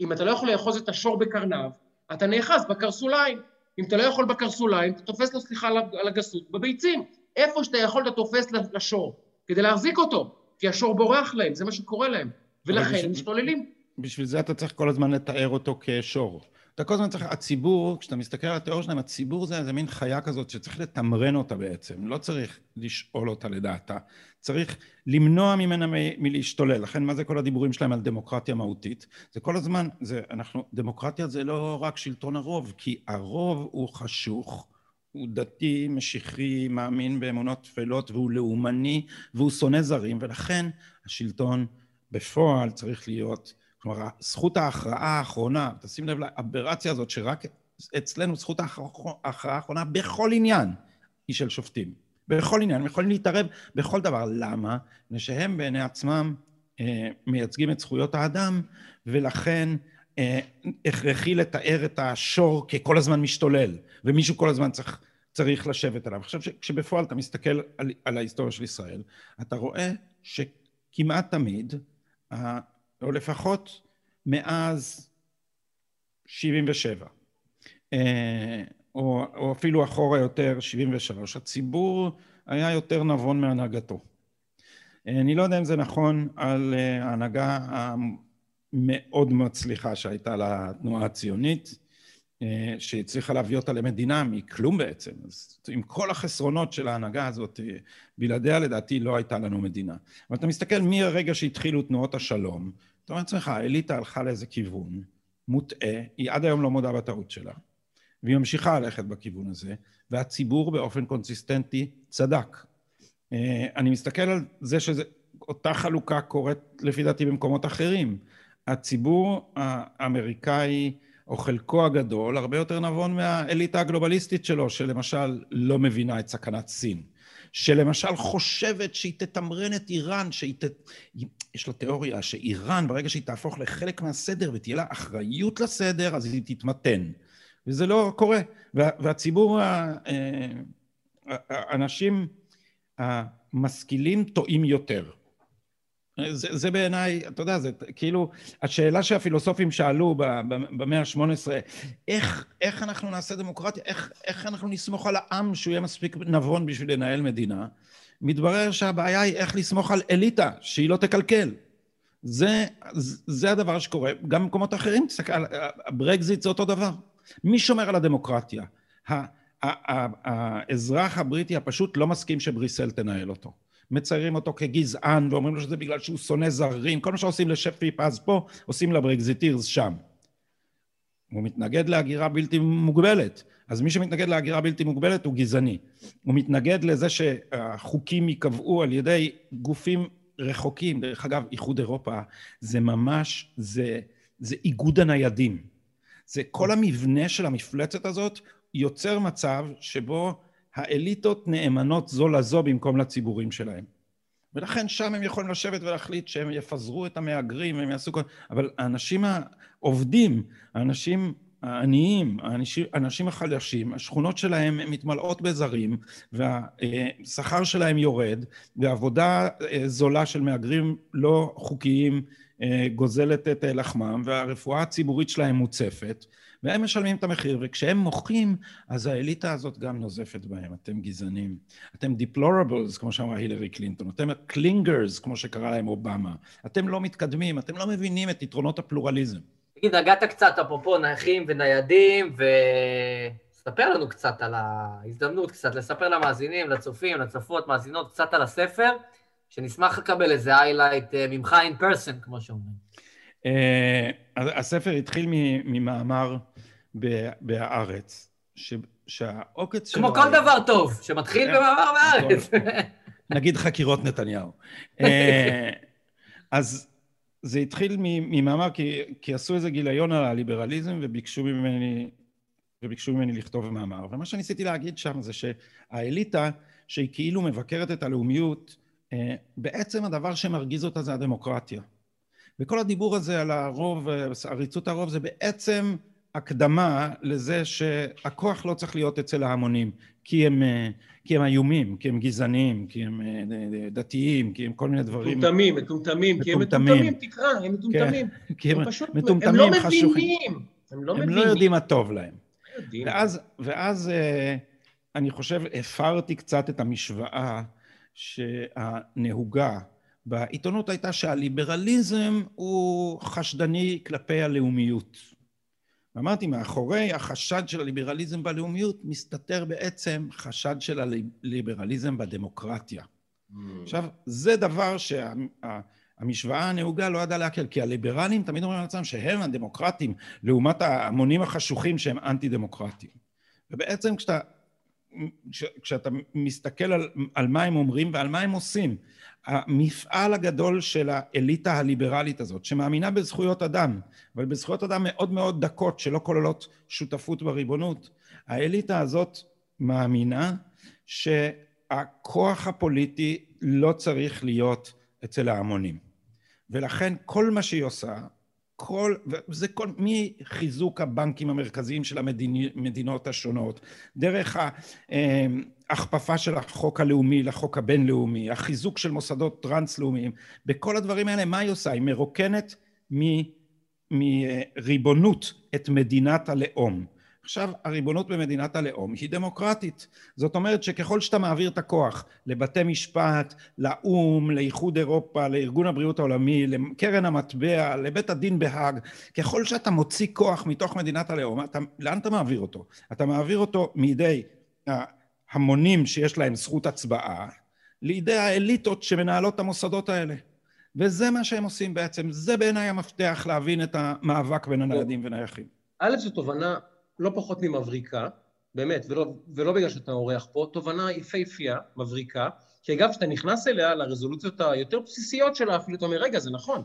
אם אתה לא יכול לאחוז את השור בקרניו, אתה נאחז בקרסוליים. אם אתה לא יכול בקרסוליים, אתה תופס לו, סליחה על הגסות, בביצים. איפה שאתה יכול אתה תופס לשור, כדי להחזיק אותו, כי השור בורח להם, זה מה שקורה להם. ולכן הם משתוללים. בשביל זה אתה צריך כל הזמן לתאר אותו כשור. אתה כל הזמן צריך, הציבור, כשאתה מסתכל על התיאוריה שלהם, הציבור זה איזה מין חיה כזאת שצריך לתמרן אותה בעצם, לא צריך לשאול אותה לדעתה, צריך למנוע ממנה מ- מלהשתולל, לכן מה זה כל הדיבורים שלהם על דמוקרטיה מהותית? זה כל הזמן, זה, אנחנו, דמוקרטיה זה לא רק שלטון הרוב, כי הרוב הוא חשוך, הוא דתי, משיחי, מאמין באמונות טפלות והוא לאומני והוא שונא זרים, ולכן השלטון בפועל צריך להיות כלומר, זכות ההכרעה האחרונה, תשים לב לאברציה הזאת שרק אצלנו זכות ההכרעה האחרונה בכל עניין היא של שופטים. בכל עניין, הם יכולים להתערב בכל דבר. למה? מפני שהם בעיני עצמם אה, מייצגים את זכויות האדם, ולכן אה, הכרחי לתאר את השור ככל הזמן משתולל, ומישהו כל הזמן צריך, צריך לשבת עליו. עכשיו, כשבפועל אתה מסתכל על, על ההיסטוריה של ישראל, אתה רואה שכמעט תמיד או לפחות מאז 77, אה, או, או אפילו אחורה יותר, 73. הציבור היה יותר נבון מהנהגתו. אה, אני לא יודע אם זה נכון על אה, ההנהגה המאוד מצליחה שהייתה לתנועה הציונית. שהצליחה להביא אותה למדינה מכלום בעצם. אז עם כל החסרונות של ההנהגה הזאת, בלעדיה לדעתי לא הייתה לנו מדינה. אבל אתה מסתכל מהרגע שהתחילו תנועות השלום, אתה אומר לעצמך, האליטה הלכה לאיזה כיוון מוטעה, היא עד היום לא מודה בטעות שלה, והיא ממשיכה ללכת בכיוון הזה, והציבור באופן קונסיסטנטי צדק. אה, אני מסתכל על זה שאותה חלוקה קורית לפי דעתי במקומות אחרים. הציבור האמריקאי או חלקו הגדול הרבה יותר נבון מהאליטה הגלובליסטית שלו, שלמשל לא מבינה את סכנת סין. שלמשל חושבת שהיא תתמרן את איראן, שהיא ת... יש לה תיאוריה שאיראן, ברגע שהיא תהפוך לחלק מהסדר ותהיה לה אחריות לסדר, אז היא תתמתן. וזה לא קורה. וה... והציבור, האנשים המשכילים טועים יותר. זה, זה בעיניי, אתה יודע, זה כאילו, השאלה שהפילוסופים שאלו במאה ה-18, איך, איך אנחנו נעשה דמוקרטיה, איך, איך אנחנו נסמוך על העם שהוא יהיה מספיק נבון בשביל לנהל מדינה, מתברר שהבעיה היא איך לסמוך על אליטה, שהיא לא תקלקל. זה, זה הדבר שקורה. גם במקומות אחרים, תסתכל, הברקזיט זה אותו דבר. מי שומר על הדמוקרטיה? האזרח הבריטי הפשוט לא מסכים שבריסל תנהל אותו. מציירים אותו כגזען ואומרים לו שזה בגלל שהוא שונא זרים, כל מה שעושים לשפי פז פה, עושים לברקזיטירס שם. הוא מתנגד להגירה בלתי מוגבלת. אז מי שמתנגד להגירה בלתי מוגבלת הוא גזעני. הוא מתנגד לזה שהחוקים ייקבעו על ידי גופים רחוקים. דרך אגב, איחוד אירופה זה ממש, זה, זה איגוד הניידים. זה כל המבנה של המפלצת הזאת יוצר מצב שבו האליטות נאמנות זו לזו במקום לציבורים שלהם. ולכן שם הם יכולים לשבת ולהחליט שהם יפזרו את המהגרים, הם יעשו כל... אבל האנשים העובדים, האנשים העניים, האנשים, החלשים, השכונות שלהם מתמלאות בזרים והשכר שלהם יורד ועבודה אה, זולה של מהגרים לא חוקיים אה, גוזלת את לחמם והרפואה הציבורית שלהם מוצפת והם משלמים את המחיר, וכשהם מוחים, אז האליטה הזאת גם נוזפת בהם. אתם גזענים. אתם deplorables, כמו שאמרה הילרי קלינטון. אתם clingers, כמו שקרא להם אובמה. אתם לא מתקדמים, אתם לא מבינים את יתרונות הפלורליזם. תגיד, נגעת קצת, אפרופו נייחים וניידים, וספר לנו קצת על ההזדמנות, קצת לספר למאזינים, לצופים, לצופות, מאזינות, קצת על הספר, שנשמח לקבל איזה איילייט אה, ממך אין פרסן, כמו שאומרים. אה, הספר התחיל ממאמר בהארץ, שהעוקץ שלו... כמו כל דבר טוב, שמתחיל כן, במאמר בהארץ. נגיד חקירות נתניהו. אה, אז זה התחיל ממאמר, כי, כי עשו איזה גיליון על הליברליזם וביקשו ממני, וביקשו ממני לכתוב מאמר. ומה שניסיתי להגיד שם זה שהאליטה, שהיא כאילו מבקרת את הלאומיות, אה, בעצם הדבר שמרגיז אותה זה הדמוקרטיה. וכל הדיבור הזה על הרוב, עריצות הרוב, זה בעצם הקדמה לזה שהכוח לא צריך להיות אצל ההמונים, כי הם, כי הם איומים, כי הם גזעניים, כי הם אה, דתיים, כי הם כל מיני דברים... מטומטמים, מטומטמים, כי הם מטומטמים, תקרא, הם מטומטמים. כן, כי הם, הם פשוט, מטומטמים, הם לא מבינים. הם לא מבינים. הם לא יודעים מה טוב להם. ואז, ואז אה, אני חושב, הפרתי קצת את המשוואה שהנהוגה בעיתונות הייתה שהליברליזם הוא חשדני כלפי הלאומיות. ואמרתי, מאחורי החשד של הליברליזם בלאומיות מסתתר בעצם חשד של הליברליזם בדמוקרטיה. Mm. עכשיו, זה דבר שהמשוואה שה, הנהוגה לא ידעה להקל, כי הליברלים תמיד אומרים לעצמם שהם הדמוקרטים לעומת ההמונים החשוכים שהם אנטי דמוקרטיים. ובעצם כשאתה, כשאתה מסתכל על, על מה הם אומרים ועל מה הם עושים, המפעל הגדול של האליטה הליברלית הזאת, שמאמינה בזכויות אדם, אבל בזכויות אדם מאוד מאוד דקות שלא כוללות שותפות בריבונות, האליטה הזאת מאמינה שהכוח הפוליטי לא צריך להיות אצל ההמונים. ולכן כל מה שהיא עושה, כל, וזה כל, מחיזוק הבנקים המרכזיים של המדינות השונות, דרך ההכפפה של החוק הלאומי לחוק הבינלאומי, החיזוק של מוסדות טרנס-לאומיים, בכל הדברים האלה, מה היא עושה? היא מרוקנת מריבונות את מדינת הלאום, עכשיו, הריבונות במדינת הלאום היא דמוקרטית. זאת אומרת שככל שאתה מעביר את הכוח לבתי משפט, לאו"ם, לאיחוד אירופה, לארגון הבריאות העולמי, לקרן המטבע, לבית הדין בהאג, ככל שאתה מוציא כוח מתוך מדינת הלאום, אתה, לאן אתה מעביר אותו? אתה מעביר אותו מידי המונים שיש להם זכות הצבעה, לידי האליטות שמנהלות את המוסדות האלה. וזה מה שהם עושים בעצם. זה בעיניי המפתח להבין את המאבק בין הניידים ונייחים. א', זו תובנה לא פחות ממבריקה, באמת, ולא, ולא בגלל שאתה אורח פה, תובנה יפהפייה, מבריקה, כי אגב, כשאתה נכנס אליה, לרזולוציות היותר בסיסיות שלה, אפילו אתה אומר, רגע, זה נכון.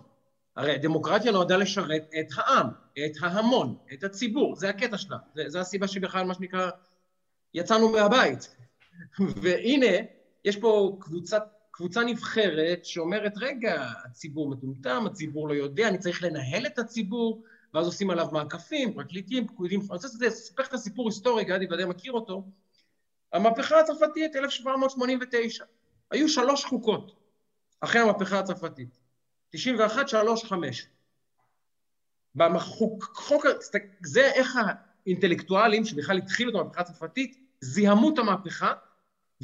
הרי הדמוקרטיה נועדה לשרת את העם, את ההמון, את הציבור, זה הקטע שלה. זה, זה הסיבה שבכלל, מה שנקרא, יצאנו מהבית. והנה, יש פה קבוצת, קבוצה נבחרת שאומרת, רגע, הציבור מטומטם, הציבור לא יודע, אני צריך לנהל את הציבור, ואז עושים עליו מעקפים, פרקליטים, פקודים, אני רוצה לספר לך סיפור היסטורי, גדי ודאי מכיר אותו. המהפכה הצרפתית, 1789. היו שלוש חוקות אחרי המהפכה הצרפתית. 91, 3, 5. בחוק, חוק, זה איך האינטלקטואלים שבכלל התחילו את המהפכה הצרפתית, זיהמו את המהפכה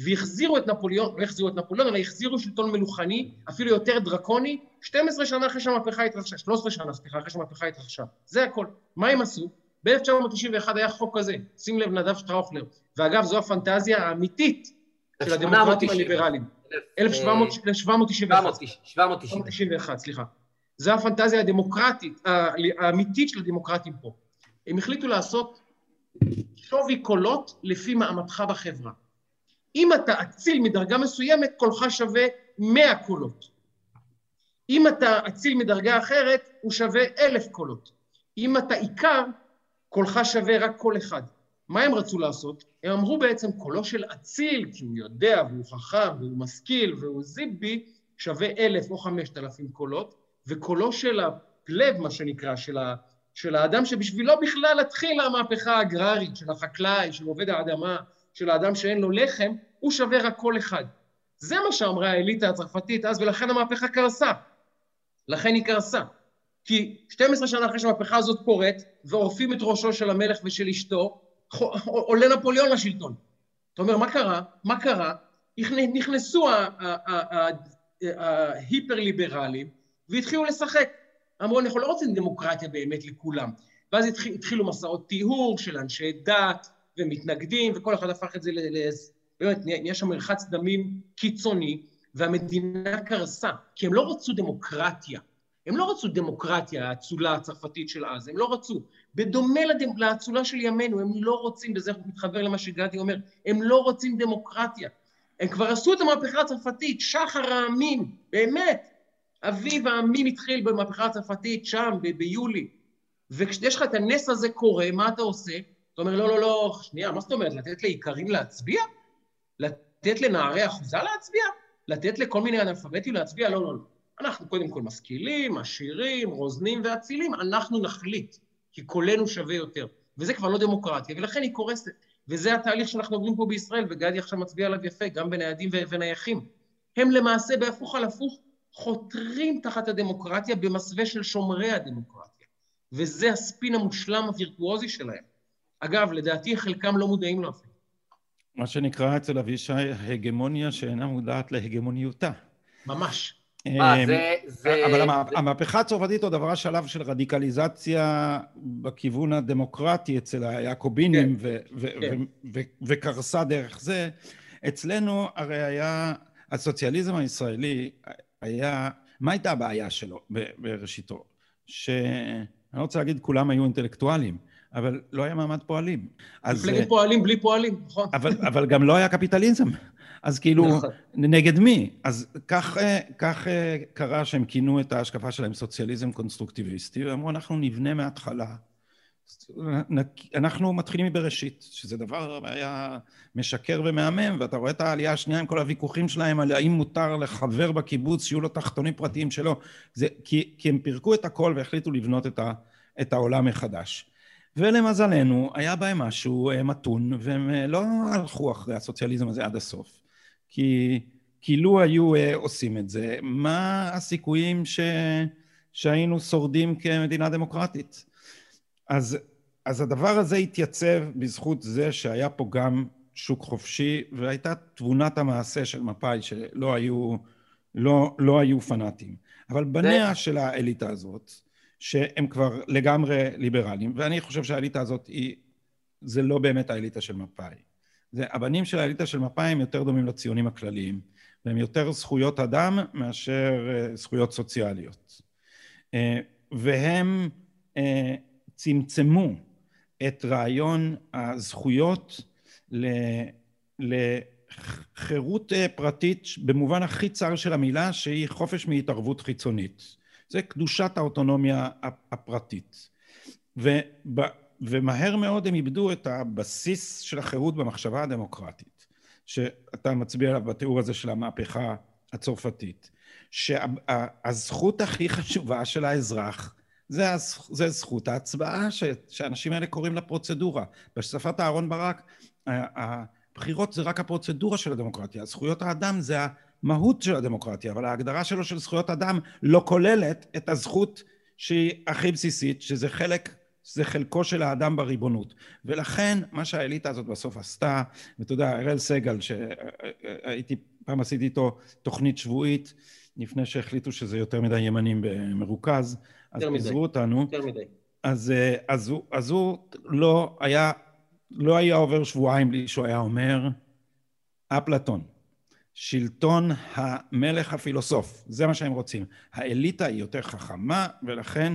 והחזירו את נפוליאון, לא החזירו את נפוליאון, אלא החזירו שלטון מלוכני, אפילו יותר דרקוני, 12 שנה אחרי שהמהפכה התרחשה, 13 שנה, סליחה, אחרי שהמהפכה התרחשה. זה הכל. מה הם עשו? ב-1991 היה חוק כזה, שים לב, נדב שטראוכלר. ואגב, זו הפנטזיה האמיתית של הדמוקרטים הליברליים. 1791. 791, סליחה. זו הפנטזיה הדמוקרטית, האמיתית של הדמוקרטים פה. הם החליטו לעשות שווי קולות לפי מעמדך בחברה. אם אתה אציל מדרגה מסוימת, קולך שווה 100 קולות. אם אתה אציל מדרגה אחרת, הוא שווה אלף קולות. אם אתה עיקר, קולך שווה רק קול אחד. מה הם רצו לעשות? הם אמרו בעצם, קולו של אציל, כי הוא יודע והוא חכם והוא משכיל והוא זיבי, שווה אלף או חמשת אלפים קולות, וקולו של הפלב, מה שנקרא, של, ה, של האדם שבשבילו בכלל התחילה המהפכה האגררית, של החקלאי, של עובד האדמה, של האדם שאין לו לחם, הוא שווה רק קול אחד. זה מה שאמרה האליטה הצרפתית אז, ולכן המהפכה קרסה. לכן היא קרסה. כי 12 שנה אחרי שהמהפכה הזאת קורית, ועורפים את ראשו של המלך ושל אשתו, עולה נפוליאון לשלטון. אתה אומר, מה קרה? מה קרה? נכנסו ההיפר-ליברלים והתחילו לשחק. אמרו, אנחנו לא רוצים דמוקרטיה באמת לכולם. ואז התחילו מסעות טיהור של אנשי דת ומתנגדים, וכל אחד הפך את זה ל... באמת, נהיה שם מרחץ דמים קיצוני, והמדינה קרסה, כי הם לא רצו דמוקרטיה. הם לא רצו דמוקרטיה, האצולה הצרפתית של אז, הם לא רצו. בדומה לאצולה של ימינו, הם לא רוצים, וזה מתחבר למה שגדי אומר, הם לא רוצים דמוקרטיה. הם כבר עשו את המהפכה הצרפתית, שחר העמים, באמת. אביב העמים התחיל במהפכה הצרפתית שם, ב- ביולי. וכשיש לך את הנס הזה קורה, מה אתה עושה? אתה אומר, לא, לא, לא, שנייה, מה זאת אומרת? לתת לאיכרים להצביע? לתת לנערי אחוזה להצביע? לתת לכל מיני אנאלפביתים להצביע? לא, לא, לא. אנחנו קודם כל משכילים, עשירים, רוזנים ואצילים, אנחנו נחליט, כי קולנו שווה יותר. וזה כבר לא דמוקרטיה, ולכן היא קורסת. וזה התהליך שאנחנו עוברים פה בישראל, וגדי עכשיו מצביע עליו יפה, גם בניידים ונייחים. הם למעשה, בהפוך על הפוך, חותרים תחת הדמוקרטיה במסווה של שומרי הדמוקרטיה. וזה הספין המושלם הווירטואוזי שלהם. אגב, לדעתי חלקם לא מודעים לו אפילו. מה שנקרא אצל אבישי הגמוניה שאינה מודעת להגמוניותה. ממש. מה, זה... זה אבל זה... המהפכה הצרפתית עוד עברה שלב של רדיקליזציה בכיוון הדמוקרטי אצל היעקובינים, כן, כן. וקרסה דרך זה. אצלנו הרי היה, הסוציאליזם הישראלי היה, מה הייתה הבעיה שלו בראשיתו? שאני לא רוצה להגיד כולם היו אינטלקטואלים, אבל לא היה מעמד פועלים. מפלגת פועלים בלי פועלים, נכון. אבל, אבל גם לא היה קפיטליזם. אז כאילו, נכון. נגד מי? אז כך, כך קרה שהם כינו את ההשקפה שלהם סוציאליזם קונסטרוקטיביסטי, ואמרו, אנחנו נבנה מההתחלה. אנחנו מתחילים מבראשית, שזה דבר היה משקר ומהמם, ואתה רואה את העלייה השנייה עם כל הוויכוחים שלהם על האם מותר לחבר בקיבוץ שיהיו לו תחתונים פרטיים שלו, זה, כי, כי הם פירקו את הכל והחליטו לבנות את, ה, את העולם מחדש. ולמזלנו, היה בהם משהו מתון, והם לא הלכו אחרי הסוציאליזם הזה עד הסוף. כי, כי לו היו uh, עושים את זה, מה הסיכויים ש, שהיינו שורדים כמדינה דמוקרטית? אז אז הדבר הזה התייצב בזכות זה שהיה פה גם שוק חופשי, והייתה תבונת המעשה של מפא"י שלא היו, לא, לא היו פנאטים. אבל בניה של האליטה הזאת, שהם כבר לגמרי ליברליים, ואני חושב שהאליטה הזאת היא, זה לא באמת האליטה של מפא"י. זה, הבנים של האליטה של מפא"י הם יותר דומים לציונים הכלליים, והם יותר זכויות אדם מאשר אה, זכויות סוציאליות. אה, והם אה, צמצמו את רעיון הזכויות לחירות פרטית במובן הכי צר של המילה, שהיא חופש מהתערבות חיצונית. זה קדושת האוטונומיה הפרטית. וב, ומהר מאוד הם איבדו את הבסיס של החירות במחשבה הדמוקרטית, שאתה מצביע עליו בתיאור הזה של המהפכה הצרפתית, שהזכות הכי חשובה של האזרח זה, זה זכות ההצבעה, ש, שהאנשים האלה קוראים לה פרוצדורה. בשפת אהרן ברק, הבחירות זה רק הפרוצדורה של הדמוקרטיה, זכויות האדם זה המהות של הדמוקרטיה, אבל ההגדרה שלו של זכויות אדם לא כוללת את הזכות שהיא הכי בסיסית, שזה חלק זה חלקו של האדם בריבונות. ולכן מה שהאליטה הזאת בסוף עשתה, ואתה יודע, אראל סגל, שהייתי, פעם עשיתי איתו תוכנית שבועית, לפני שהחליטו שזה יותר מדי ימנים במרוכז, אז פיזרו אותנו. יותר מדי. אז, אז, הוא, אז הוא לא היה, לא היה עובר שבועיים בלי שהוא היה אומר, אפלטון, שלטון המלך הפילוסוף, זה מה שהם רוצים. האליטה היא יותר חכמה, ולכן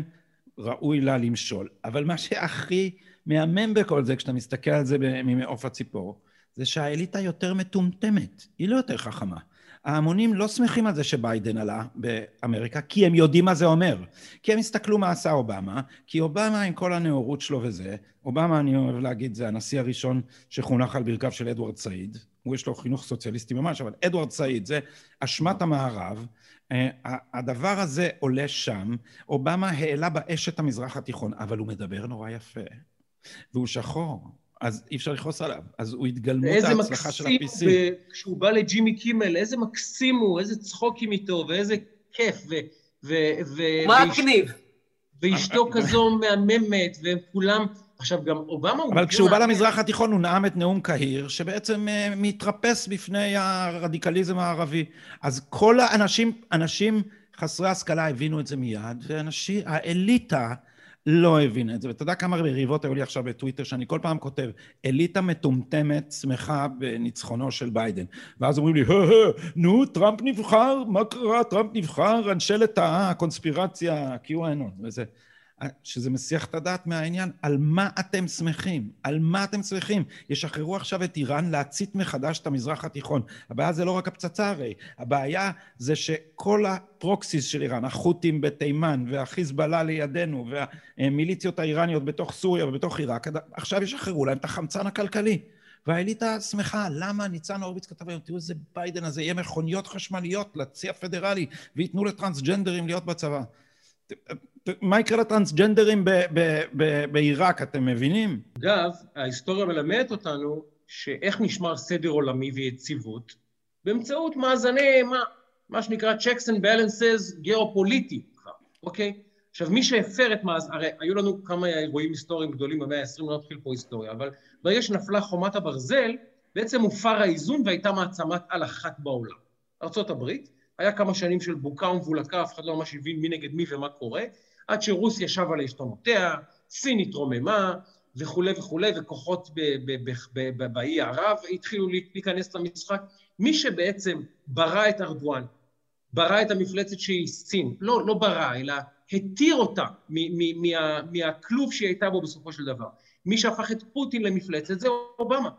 ראוי לה למשול. אבל מה שהכי מהמם בכל זה, כשאתה מסתכל על זה ממעוף הציפור, זה שהאליטה יותר מטומטמת, היא לא יותר חכמה. ההמונים לא שמחים על זה שביידן עלה באמריקה, כי הם יודעים מה זה אומר. כי הם הסתכלו מה עשה אובמה, כי אובמה עם כל הנאורות שלו וזה, אובמה, אני אוהב להגיד, זה הנשיא הראשון שחונך על ברכיו של אדוארד סעיד, הוא יש לו חינוך סוציאליסטי ממש, אבל אדוארד סעיד זה אשמת המערב, אה, הדבר הזה עולה שם, אובמה העלה באש את המזרח התיכון, אבל הוא מדבר נורא יפה, והוא שחור, אז אי אפשר לכעוס עליו. אז הוא התגלמות ההצלחה של ה-PC. איזה מקסים, כשהוא בא לג'ימי קימל, איזה מקסים הוא, איזה צחוקים איתו, ואיזה כיף, ו... ו... ו... מגניב. ואשתו כזו מהממת, והם כולם... עכשיו, גם אובמה הוא... אבל כשהוא בא למזרח התיכון הוא נאם את נאום קהיר, שבעצם uh, מתרפס בפני הרדיקליזם הערבי. אז כל האנשים, אנשים חסרי השכלה הבינו את זה מיד, ואנשים, האליטה לא הבינה את זה. ואתה יודע כמה מריבות היו לי עכשיו בטוויטר, שאני כל פעם כותב, אליטה מטומטמת שמחה בניצחונו של ביידן. ואז אומרים לי, נו, טראמפ נבחר, מה קרה? טראמפ נבחר, אנשי לטאה, קונספירציה, QAnon, וזה. שזה מסיח את הדעת מהעניין, על מה אתם שמחים? על מה אתם שמחים? ישחררו עכשיו את איראן להצית מחדש את המזרח התיכון. הבעיה זה לא רק הפצצה הרי, הבעיה זה שכל ה proxies של איראן, החות'ים בתימן והחיזבאללה לידינו והמיליציות האיראניות בתוך סוריה ובתוך עיראק, עכשיו ישחררו להם את החמצן הכלכלי. והאליטה שמחה, למה ניצן הורוביץ כתב היום, תראו איזה ביידן הזה, יהיה מכוניות חשמליות לצי הפדרלי וייתנו לטרנסג'נדרים להיות בצבא. מה יקרה לטרנסג'נדרים בעיראק, אתם מבינים? אגב, ההיסטוריה מלמדת אותנו שאיך נשמר סדר עולמי ויציבות? באמצעות מאזני, מה, מה שנקרא checks and balances גיאופוליטיים כבר, אוקיי? עכשיו, מי שהפר את מאזן, הרי היו לנו כמה אירועים היסטוריים גדולים במאה ה-20, לא נתחיל פה היסטוריה, אבל ברגע שנפלה חומת הברזל, בעצם הופר האיזון והייתה מעצמת על אחת בעולם. ארה"ב, היה כמה שנים של בוקה ומבולקה, אף אחד לא ממש הבין מי נגד מי ומה קורה, עד שרוסיה שבה לעשתונותיה, סין התרוממה וכולי וכולי, וכוחות באי ערב התחילו להיכנס למשחק. מי שבעצם ברא את ארדואן, ברא את המפלצת שהיא סין, לא, לא ברא, אלא התיר אותה מה, מהכלוב שהיא הייתה בו בסופו של דבר. מי שהפך את פוטין למפלצת זה אובמה,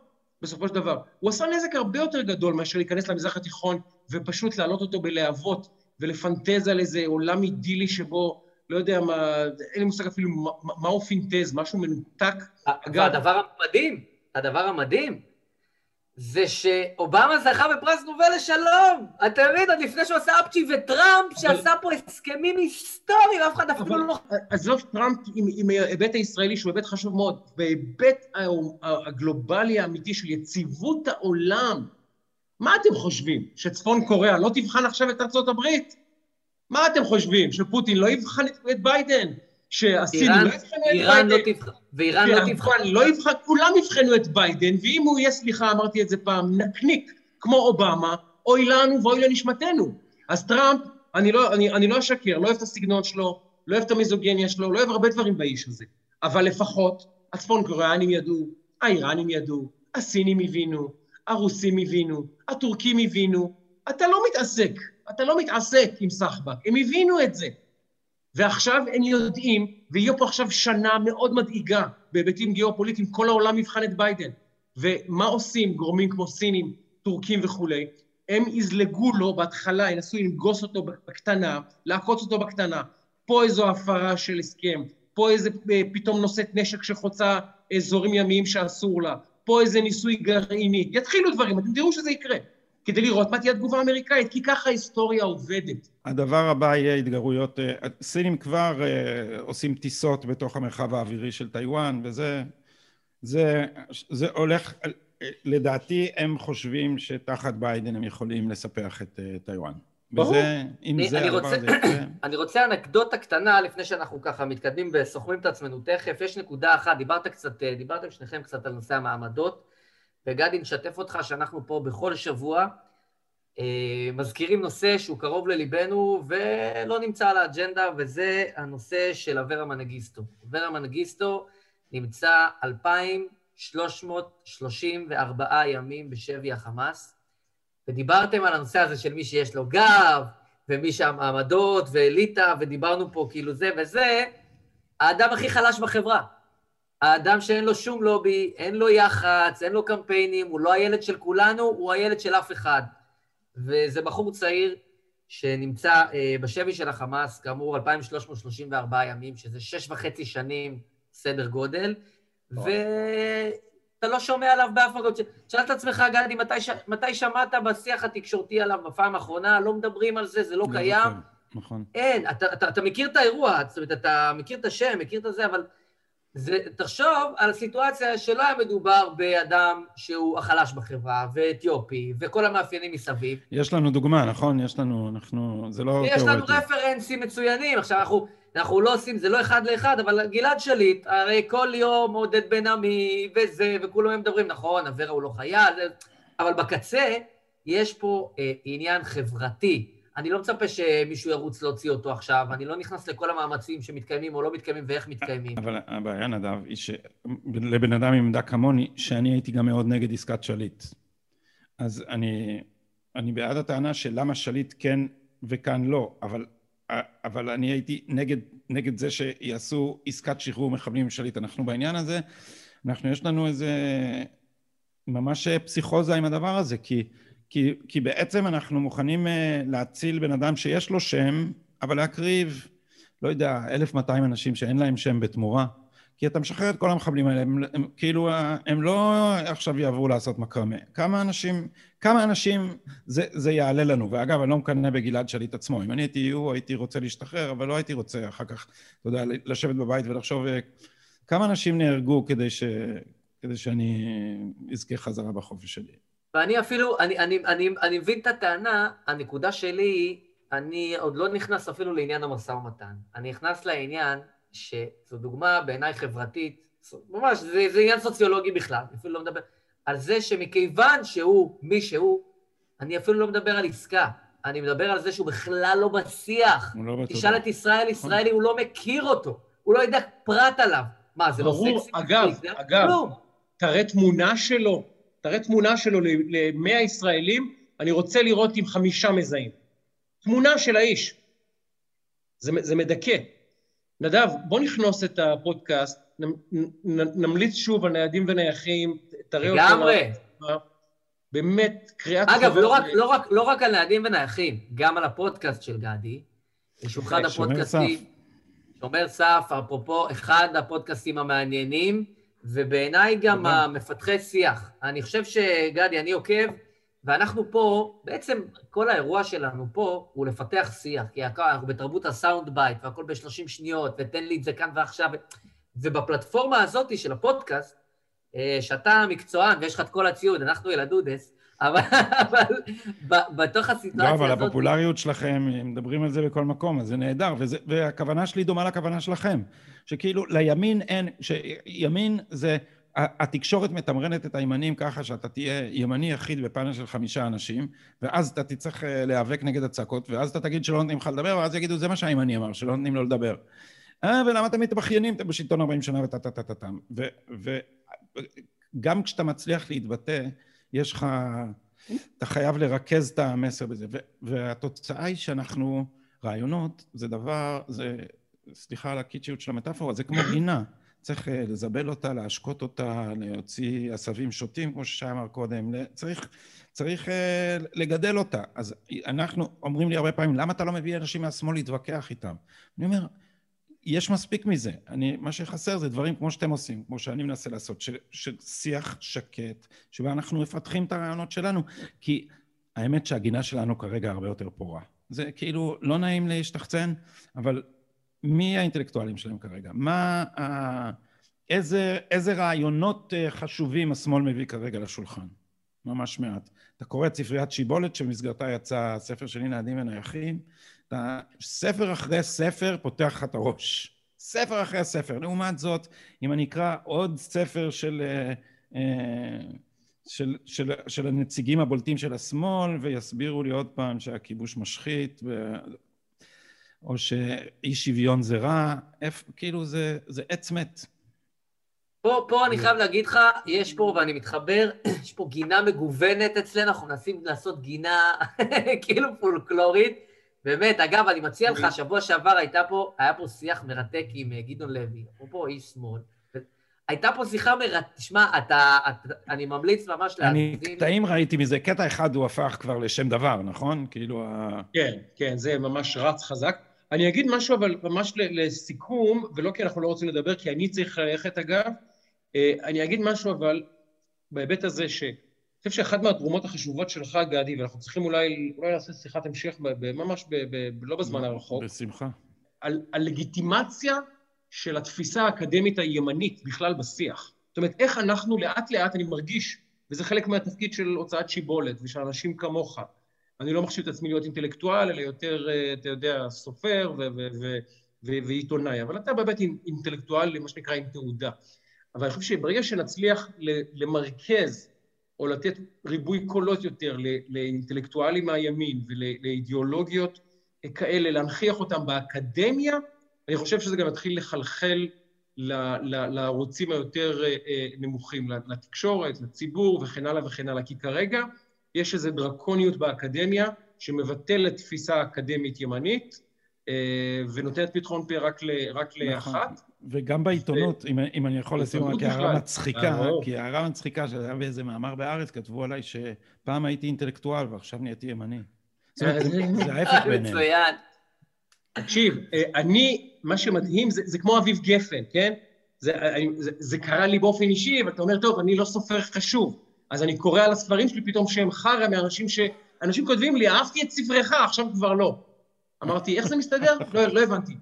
בסופו של דבר. הוא עשה נזק הרבה יותר גדול מאשר להיכנס למזרח התיכון ופשוט להעלות אותו בלהבות ולפנטז על איזה עולם אידילי שבו לא יודע מה, אין לי מושג אפילו מה, הוא פינטז, משהו מנותק. והדבר המדהים, הדבר המדהים, זה שאובמה זכה בפרס נובל לשלום. אתה מבין, עוד לפני שהוא עשה אפצ'י וטראמפ, אבל... שעשה פה הסכמים היסטוריים, אף אחד אפילו לא... עזוב טראמפ עם, עם ההיבט הישראלי, שהוא היבט חשוב מאוד, בהיבט הגלובלי האמיתי של יציבות העולם, מה אתם חושבים? שצפון קוריאה לא תבחן עכשיו את ארצות הברית? מה אתם חושבים, שפוטין לא יבחן את ביידן? שהסינים לא יבחנו את ביידן? לא תבחן. ואיראן לא תבחן... לא יבחן, כולם יבחנו את ביידן, ואם הוא יהיה, סליחה, אמרתי את זה פעם, נקניק כמו אובמה, אוי לנו ואוי לנשמתנו. אז טראמפ, אני לא, אני, אני לא אשקר, לא אוהב את הסגנון שלו, לא אוהב את המיזוגניה שלו, לא אוהב הרבה דברים באיש הזה. אבל לפחות הצפון קוריאנים ידעו, האיראנים ידעו, הסינים הבינו, הרוסים הבינו, הטורקים הבינו. אתה לא מתעסק, אתה לא מתעסק עם סחבק, הם הבינו את זה. ועכשיו הם יודעים, ויהיה פה עכשיו שנה מאוד מדאיגה בהיבטים גיאופוליטיים, כל העולם יבחן את ביידן. ומה עושים גורמים כמו סינים, טורקים וכולי? הם יזלגו לו בהתחלה, ינסו לנגוס אותו בקטנה, לעקוץ אותו בקטנה. פה איזו הפרה של הסכם, פה איזה אה, פתאום נושאת נשק שחוצה אזורים ימיים שאסור לה, פה איזה ניסוי גרעיני. יתחילו דברים, אתם תראו שזה יקרה. כדי לראות מה תהיה התגובה האמריקאית, כי ככה ההיסטוריה עובדת. הדבר הבא יהיה התגרויות, אה, כבר uh, עושים טיסות בתוך המרחב האווירי של טיוואן, וזה זה, זה הולך, לדעתי הם חושבים שתחת ביידן הם יכולים לספח את uh, וזה, אם אני, זה אני הדבר הזה אני רוצה אנקדוטה קטנה לפני שאנחנו ככה מתקדמים וסוחמים את עצמנו תכף. יש נקודה אחת, דיברת קצת, דיברתם שניכם קצת על נושא המעמדות. וגדי, נשתף אותך שאנחנו פה בכל שבוע אה, מזכירים נושא שהוא קרוב לליבנו ולא נמצא על האג'נדה, וזה הנושא של אברה מנגיסטו. אברה מנגיסטו נמצא 2,334 ימים בשבי החמאס, ודיברתם על הנושא הזה של מי שיש לו גב, ומי שהמעמדות, ואליטה, ודיברנו פה כאילו זה וזה, האדם הכי חלש בחברה. האדם שאין לו שום לובי, אין לו יח"צ, אין לו קמפיינים, הוא לא הילד של כולנו, הוא הילד של אף אחד. וזה בחור צעיר שנמצא אה, בשבי של החמאס, כאמור, 2,334 ימים, שזה שש וחצי שנים סדר גודל, ואתה לא שומע עליו באף מקום. תשאל את עצמך, גדי, מתי, ש... מתי שמעת בשיח התקשורתי עליו בפעם האחרונה? לא מדברים על זה, זה לא, קיים. נכון. אין, אתה, אתה, אתה מכיר את האירוע, זאת אומרת, אתה מכיר את השם, מכיר את זה, אבל... זה, תחשוב על סיטואציה שלא היה מדובר באדם שהוא החלש בחברה, ואתיופי, וכל המאפיינים מסביב. יש לנו דוגמה, נכון? יש לנו, אנחנו, זה לא תיאורטי. יש לנו רפרנסים מצוינים. עכשיו, אנחנו, אנחנו לא עושים, זה לא אחד לאחד, אבל גלעד שליט, הרי כל יום עודד בן עמי, וזה, וכולם מדברים, נכון, אברה הוא לא חייל, אבל בקצה יש פה אה, עניין חברתי. אני לא מצפה שמישהו ירוץ להוציא אותו עכשיו, אני לא נכנס לכל המאמצים שמתקיימים או לא מתקיימים ואיך מתקיימים. אבל הבעיה, נדב, היא שלבן אדם עם עמדה כמוני, שאני הייתי גם מאוד נגד עסקת שליט. אז אני, אני בעד הטענה של למה שליט כן וכאן לא, אבל, אבל אני הייתי נגד, נגד זה שיעשו עסקת שחרור מחבלים עם שליט. אנחנו בעניין הזה, אנחנו, יש לנו איזה ממש פסיכוזה עם הדבר הזה, כי כי, כי בעצם אנחנו מוכנים אה, להציל בן אדם שיש לו שם, אבל להקריב, לא יודע, 1,200 אנשים שאין להם שם בתמורה. כי אתה משחרר את כל המחבלים האלה, הם, הם כאילו, הם לא עכשיו יעברו לעשות מקרמה. כמה אנשים, כמה אנשים זה, זה יעלה לנו. ואגב, אני לא מקנא בגלעד שליט עצמו. אם אני הייתי הוא, הייתי רוצה להשתחרר, אבל לא הייתי רוצה אחר כך, אתה יודע, לשבת בבית ולחשוב אה, כמה אנשים נהרגו כדי, ש, כדי שאני אזכה חזרה בחופש שלי. ואני אפילו, אני, אני, אני, אני מבין את הטענה, הנקודה שלי היא, אני עוד לא נכנס אפילו לעניין המשא ומתן. אני נכנס לעניין שזו דוגמה בעיניי חברתית, ממש, זה, זה עניין סוציולוגי בכלל, אני אפילו לא מדבר, על זה שמכיוון שהוא מי שהוא, אני אפילו לא מדבר על עסקה, אני מדבר על זה שהוא בכלל לא בשיח. הוא לא בטוח. תשאל את ישראל ישראלי, הוא לא מכיר אותו, הוא לא יודע פרט עליו. מה, זה לא סקסי? אגב, אגב, תראה תמונה שלו. תראה תמונה שלו למאה ישראלים, אני רוצה לראות עם חמישה מזהים. תמונה של האיש. זה, זה מדכא. נדב, בוא נכנוס את הפודקאסט, נ, נ, נמליץ שוב על ניידים ונייחים, תראה אותו. לגמרי. באמת, קריאת אגב, חבר... אגב, לא, רק, לא, רק, לא רק על ניידים ונייחים, גם על הפודקאסט של גדי. יש אחד הפודקאסטים, שומר סף, אפרופו, אחד הפודקאסטים המעניינים. ובעיניי גם המפתחי שיח. אני חושב שגדי, אני עוקב, ואנחנו פה, בעצם כל האירוע שלנו פה הוא לפתח שיח, כי אנחנו בתרבות ה sound bite, והכל ב-30 שניות, ותן לי את זה כאן ועכשיו. ובפלטפורמה הזאת של הפודקאסט, אה, שאתה מקצוען ויש לך את כל הציוד, אנחנו ילדודס, אבל, אבל בתוך הסיטואציה הזאת... לא, אבל הפופולריות שלכם, מדברים על זה בכל מקום, אז זה נהדר, וזה, והכוונה שלי דומה לכוונה שלכם. שכאילו לימין אין, שימין זה... התקשורת מתמרנת את הימנים ככה שאתה תהיה ימני יחיד בפאנל של חמישה אנשים, ואז אתה תצטרך אה, להיאבק נגד הצעקות, ואז אתה תגיד שלא נותנים לך לדבר, ואז יגידו, זה מה שהימני אמר, שלא נותנים לו לדבר. אה, ולמה אתם מתבכיינים? אתם בשלטון 40 שנה וטה טה טה טה טה. וגם כשאתה מצליח להתבטא, יש לך... אתה חייב לרכז את המסר בזה. והתוצאה היא שאנחנו... רעיונות זה דבר, זה... סליחה על הקיצ'יות של המטאפורה, זה כמו גינה. צריך אה, לזבל אותה, להשקות אותה, להוציא עשבים שוטים, כמו ששי אמר קודם, צריך, צריך אה, לגדל אותה. אז אנחנו, אומרים לי הרבה פעמים, למה אתה לא מביא אנשים מהשמאל להתווכח איתם? אני אומר, יש מספיק מזה. אני, מה שחסר זה דברים כמו שאתם עושים, כמו שאני מנסה לעשות, של, של שיח שקט, שבה אנחנו מפתחים את הרעיונות שלנו, כי האמת שהגינה שלנו כרגע הרבה יותר פורה. זה כאילו לא נעים להשתחצן, אבל מי האינטלקטואלים שלהם כרגע? מה, איזה, איזה רעיונות אה, חשובים השמאל מביא כרגע לשולחן? ממש מעט. אתה קורא את ספריית שיבולת שבמסגרתה יצא הספר הנה עדים ונייחים, אתה ספר אחרי ספר פותח לך את הראש. ספר אחרי ספר. לעומת זאת, אם אני אקרא עוד ספר של, אה, אה, של, של, של הנציגים הבולטים של השמאל ויסבירו לי עוד פעם שהכיבוש משחית או שאי שוויון זה רע, איפ, כאילו זה, זה עץ מת. פה, פה אני חייב להגיד לך, יש פה, ואני מתחבר, יש פה גינה מגוונת אצלנו, אנחנו מנסים לעשות גינה כאילו פולקלורית. באמת, אגב, אני מציע לך, שבוע שעבר הייתה פה, היה פה שיח מרתק עם אה, גדעון לוי, אפרופו איש שמאל. הייתה פה שיחה מרתקת, תשמע, אתה, אתה, אני ממליץ ממש להאזין. אני קטעים ראיתי מזה, קטע אחד הוא הפך כבר לשם דבר, נכון? כאילו ה... כן, כן, זה ממש רץ חזק. אני אגיד משהו, אבל ממש לסיכום, ולא כי אנחנו לא רוצים לדבר, כי אני צריך ללכת אגב, אה, אני אגיד משהו, אבל בהיבט הזה, ש... אני חושב שאחת מהתרומות החשובות שלך, גדי, ואנחנו צריכים אולי, אולי לעשות שיחת המשך, ממש ב, ב, לא בזמן הרחוק. בשמחה. על, על לגיטימציה של התפיסה האקדמית הימנית בכלל בשיח. זאת אומרת, איך אנחנו לאט לאט, אני מרגיש, וזה חלק מהתפקיד של הוצאת שיבולת ושל אנשים כמוך, אני לא מחשיב את עצמי להיות אינטלקטואל, אלא יותר, אה, אתה יודע, סופר ועיתונאי, אבל אתה באמת אינטלקטואל, מה שנקרא, עם תעודה. אבל אני חושב שברגע שנצליח למרכז או לתת ריבוי קולות יותר לאינטלקטואלים מהימין ולאידיאולוגיות כאלה, להנכיח אותם באקדמיה, אני חושב שזה גם יתחיל לחלחל לערוצים היותר אה, אה, נמוכים, לתקשורת, לציבור וכן הלאה וכן הלאה. כי כרגע יש איזו דרקוניות באקדמיה שמבטלת תפיסה אקדמית ימנית אה, ונותנת פתחון פה רק, ל, רק נכון. לאחת. וגם בעיתונות, ו... אם, אם אני יכול לשים רק הערה מצחיקה, כי הערה מצחיקה שהיה באיזה מאמר בארץ, כתבו עליי שפעם הייתי אינטלקטואל ועכשיו נהייתי ימני. זה ההפך ביניהם. מצוין. תקשיב, אה, אני, מה שמדהים זה, זה כמו אביב גפן, כן? זה, זה, זה קרה לי באופן אישי, ואתה אומר, טוב, אני לא סופר חשוב. אז אני קורא על הספרים שלי פתאום שהם חרא מאנשים ש... אנשים כותבים לי, אהבתי את ספרך, עכשיו כבר לא. אמרתי, איך זה מסתדר? לא, לא הבנתי.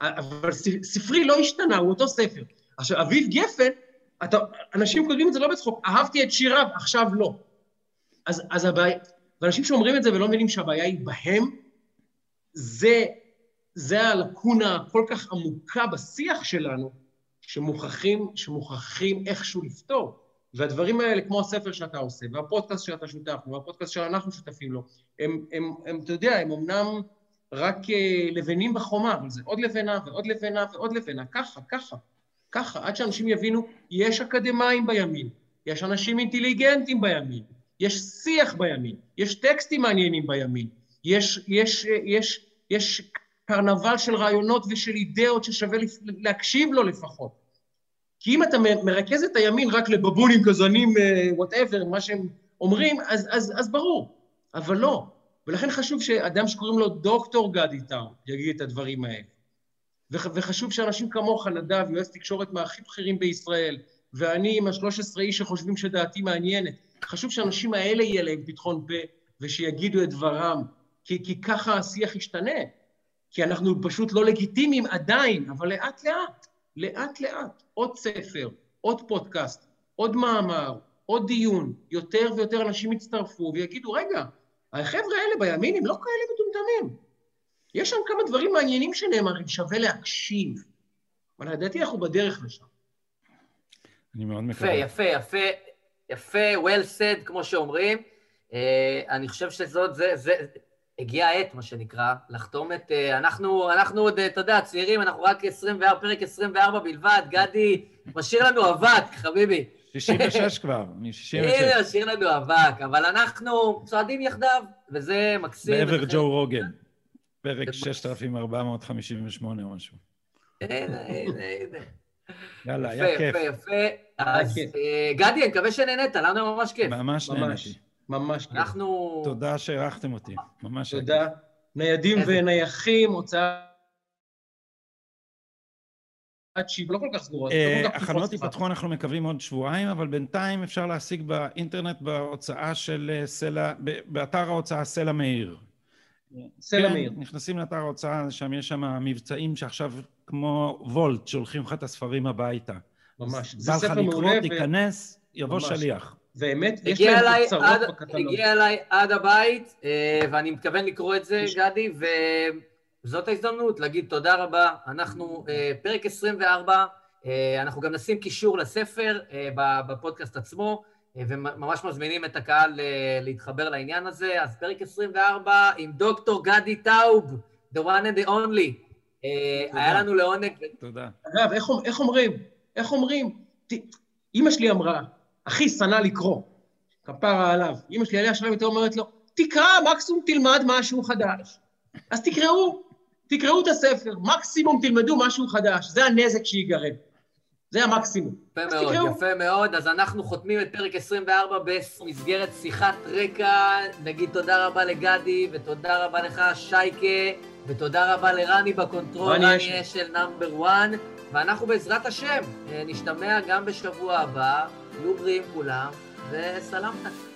אבל ספרי לא השתנה, הוא אותו ספר. עכשיו, אביב גפן, אתה, אנשים כותבים את זה לא בצחוק, אהבתי את שיריו, עכשיו לא. אז, אז הבעיה, ואנשים שאומרים את זה ולא מבינים שהבעיה היא בהם, זה, זה הלקונה הכל כך עמוקה בשיח שלנו, שמוכרחים, שמוכרחים איכשהו לפתור. והדברים האלה, כמו הספר שאתה עושה, והפודקאסט שאתה שותף לו, והפודקאסט שאנחנו שותפים לו, הם, הם, הם, אתה יודע, הם אמנם רק uh, לבנים בחומה, אבל זה עוד לבנה ועוד לבנה ועוד לבנה, ככה, ככה, ככה, עד שאנשים יבינו, יש אקדמאים בימין, יש אנשים אינטליגנטים בימין, יש שיח בימין, יש טקסטים מעניינים בימין, יש, יש, יש, יש קרנבל של רעיונות ושל אידאות ששווה להקשיב לו לפחות. כי אם אתה מרכז את הימין רק לבבונים, כזנים, whatever, מה שהם אומרים, אז, אז, אז ברור, אבל לא. ולכן חשוב שאדם שקוראים לו דוקטור גדי טאוב יגיד את הדברים האלה. וחשוב שאנשים כמוך, נדב, יועץ תקשורת מהכי בכירים בישראל, ואני עם השלוש עשרה איש שחושבים שדעתי מעניינת, חשוב שאנשים האלה יהיה להם פתחון פה ושיגידו את דברם, כי, כי ככה השיח ישתנה. כי אנחנו פשוט לא לגיטימיים עדיין, אבל לאט-לאט. לאט לאט, עוד ספר, עוד פודקאסט, עוד מאמר, עוד דיון, יותר ויותר אנשים יצטרפו ויגידו, רגע, החבר'ה האלה בימין הם לא כאלה מטומטמים. יש שם כמה דברים מעניינים שנאמרים, שווה להקשיב. אבל לדעתי אנחנו בדרך לשם. אני מאוד מקווה. יפה, יפה, יפה, יפה, well said, כמו שאומרים. Uh, אני חושב שזאת, זה, זה, הגיע העת, מה שנקרא, לחתום את... Uh, אנחנו, אנחנו עוד, אתה יודע, צעירים, אנחנו רק 24, פרק 24 בלבד. גדי, משאיר לנו אבק, חביבי. 66 כבר, מ-66. הנה, משאיר לנו אבק, אבל אנחנו צועדים יחדיו, וזה מקסים. בעבר ג'ו רוגן, פרק 6458 או משהו. הנה, הנה, הנה. יאללה, היה כיף. יפה, יפה, יפה. אז אה, גדי, אני מקווה שנהנית, לנו ממש כיף. ממש נהניתי. ממש כיף. אנחנו... תודה שאירחתם אותי, ממש היה תודה. ניידים ונייחים, הוצאה... שהיא לא כל כך סגורה. לא הכנות ייפתחו, אנחנו מקווים עוד שבועיים, אבל בינתיים אפשר להשיג באינטרנט בהוצאה של אה, סלע, באתר ההוצאה סלע מאיר. סלע מאיר. כן, נכנסים לאתר ההוצאה, שם יש שם מבצעים שעכשיו כמו וולט, שולחים לך את הספרים הביתה. ממש. זה ספר מעולה. בא לך לקרוא, תיכנס, יבוא שליח. באמת, יש להם קצרות בקטלוג. הגיע אליי עד הבית, אה, ואני מתכוון לקרוא את זה, גדי, וזאת ההזדמנות להגיד תודה רבה. אנחנו אה, פרק 24, אה, אנחנו גם נשים קישור לספר בפודקאסט עצמו. וממש מזמינים את הקהל להתחבר לעניין הזה. אז פרק 24 עם דוקטור גדי טאוב, the one and the only. היה לנו לעונג... תודה. אגב, איך אומרים? איך אומרים? אימא שלי אמרה, אחי שנא לקרוא, כפרה עליו. אימא שלי עליה שלום יותר אומרת לו, תקרא, מקסימום תלמד משהו חדש. אז תקראו, תקראו את הספר, מקסימום תלמדו משהו חדש, זה הנזק שיגרם. זה המקסימום. יפה מאוד, תקראו. יפה מאוד. אז אנחנו חותמים את פרק 24 במסגרת שיחת רקע. נגיד תודה רבה לגדי, ותודה רבה לך, שייקה, ותודה רבה לרני ב control, רני אשל number 1. ואנחנו בעזרת השם נשתמע גם בשבוע הבא. תהיו בריאים כולם, וסלאמתק.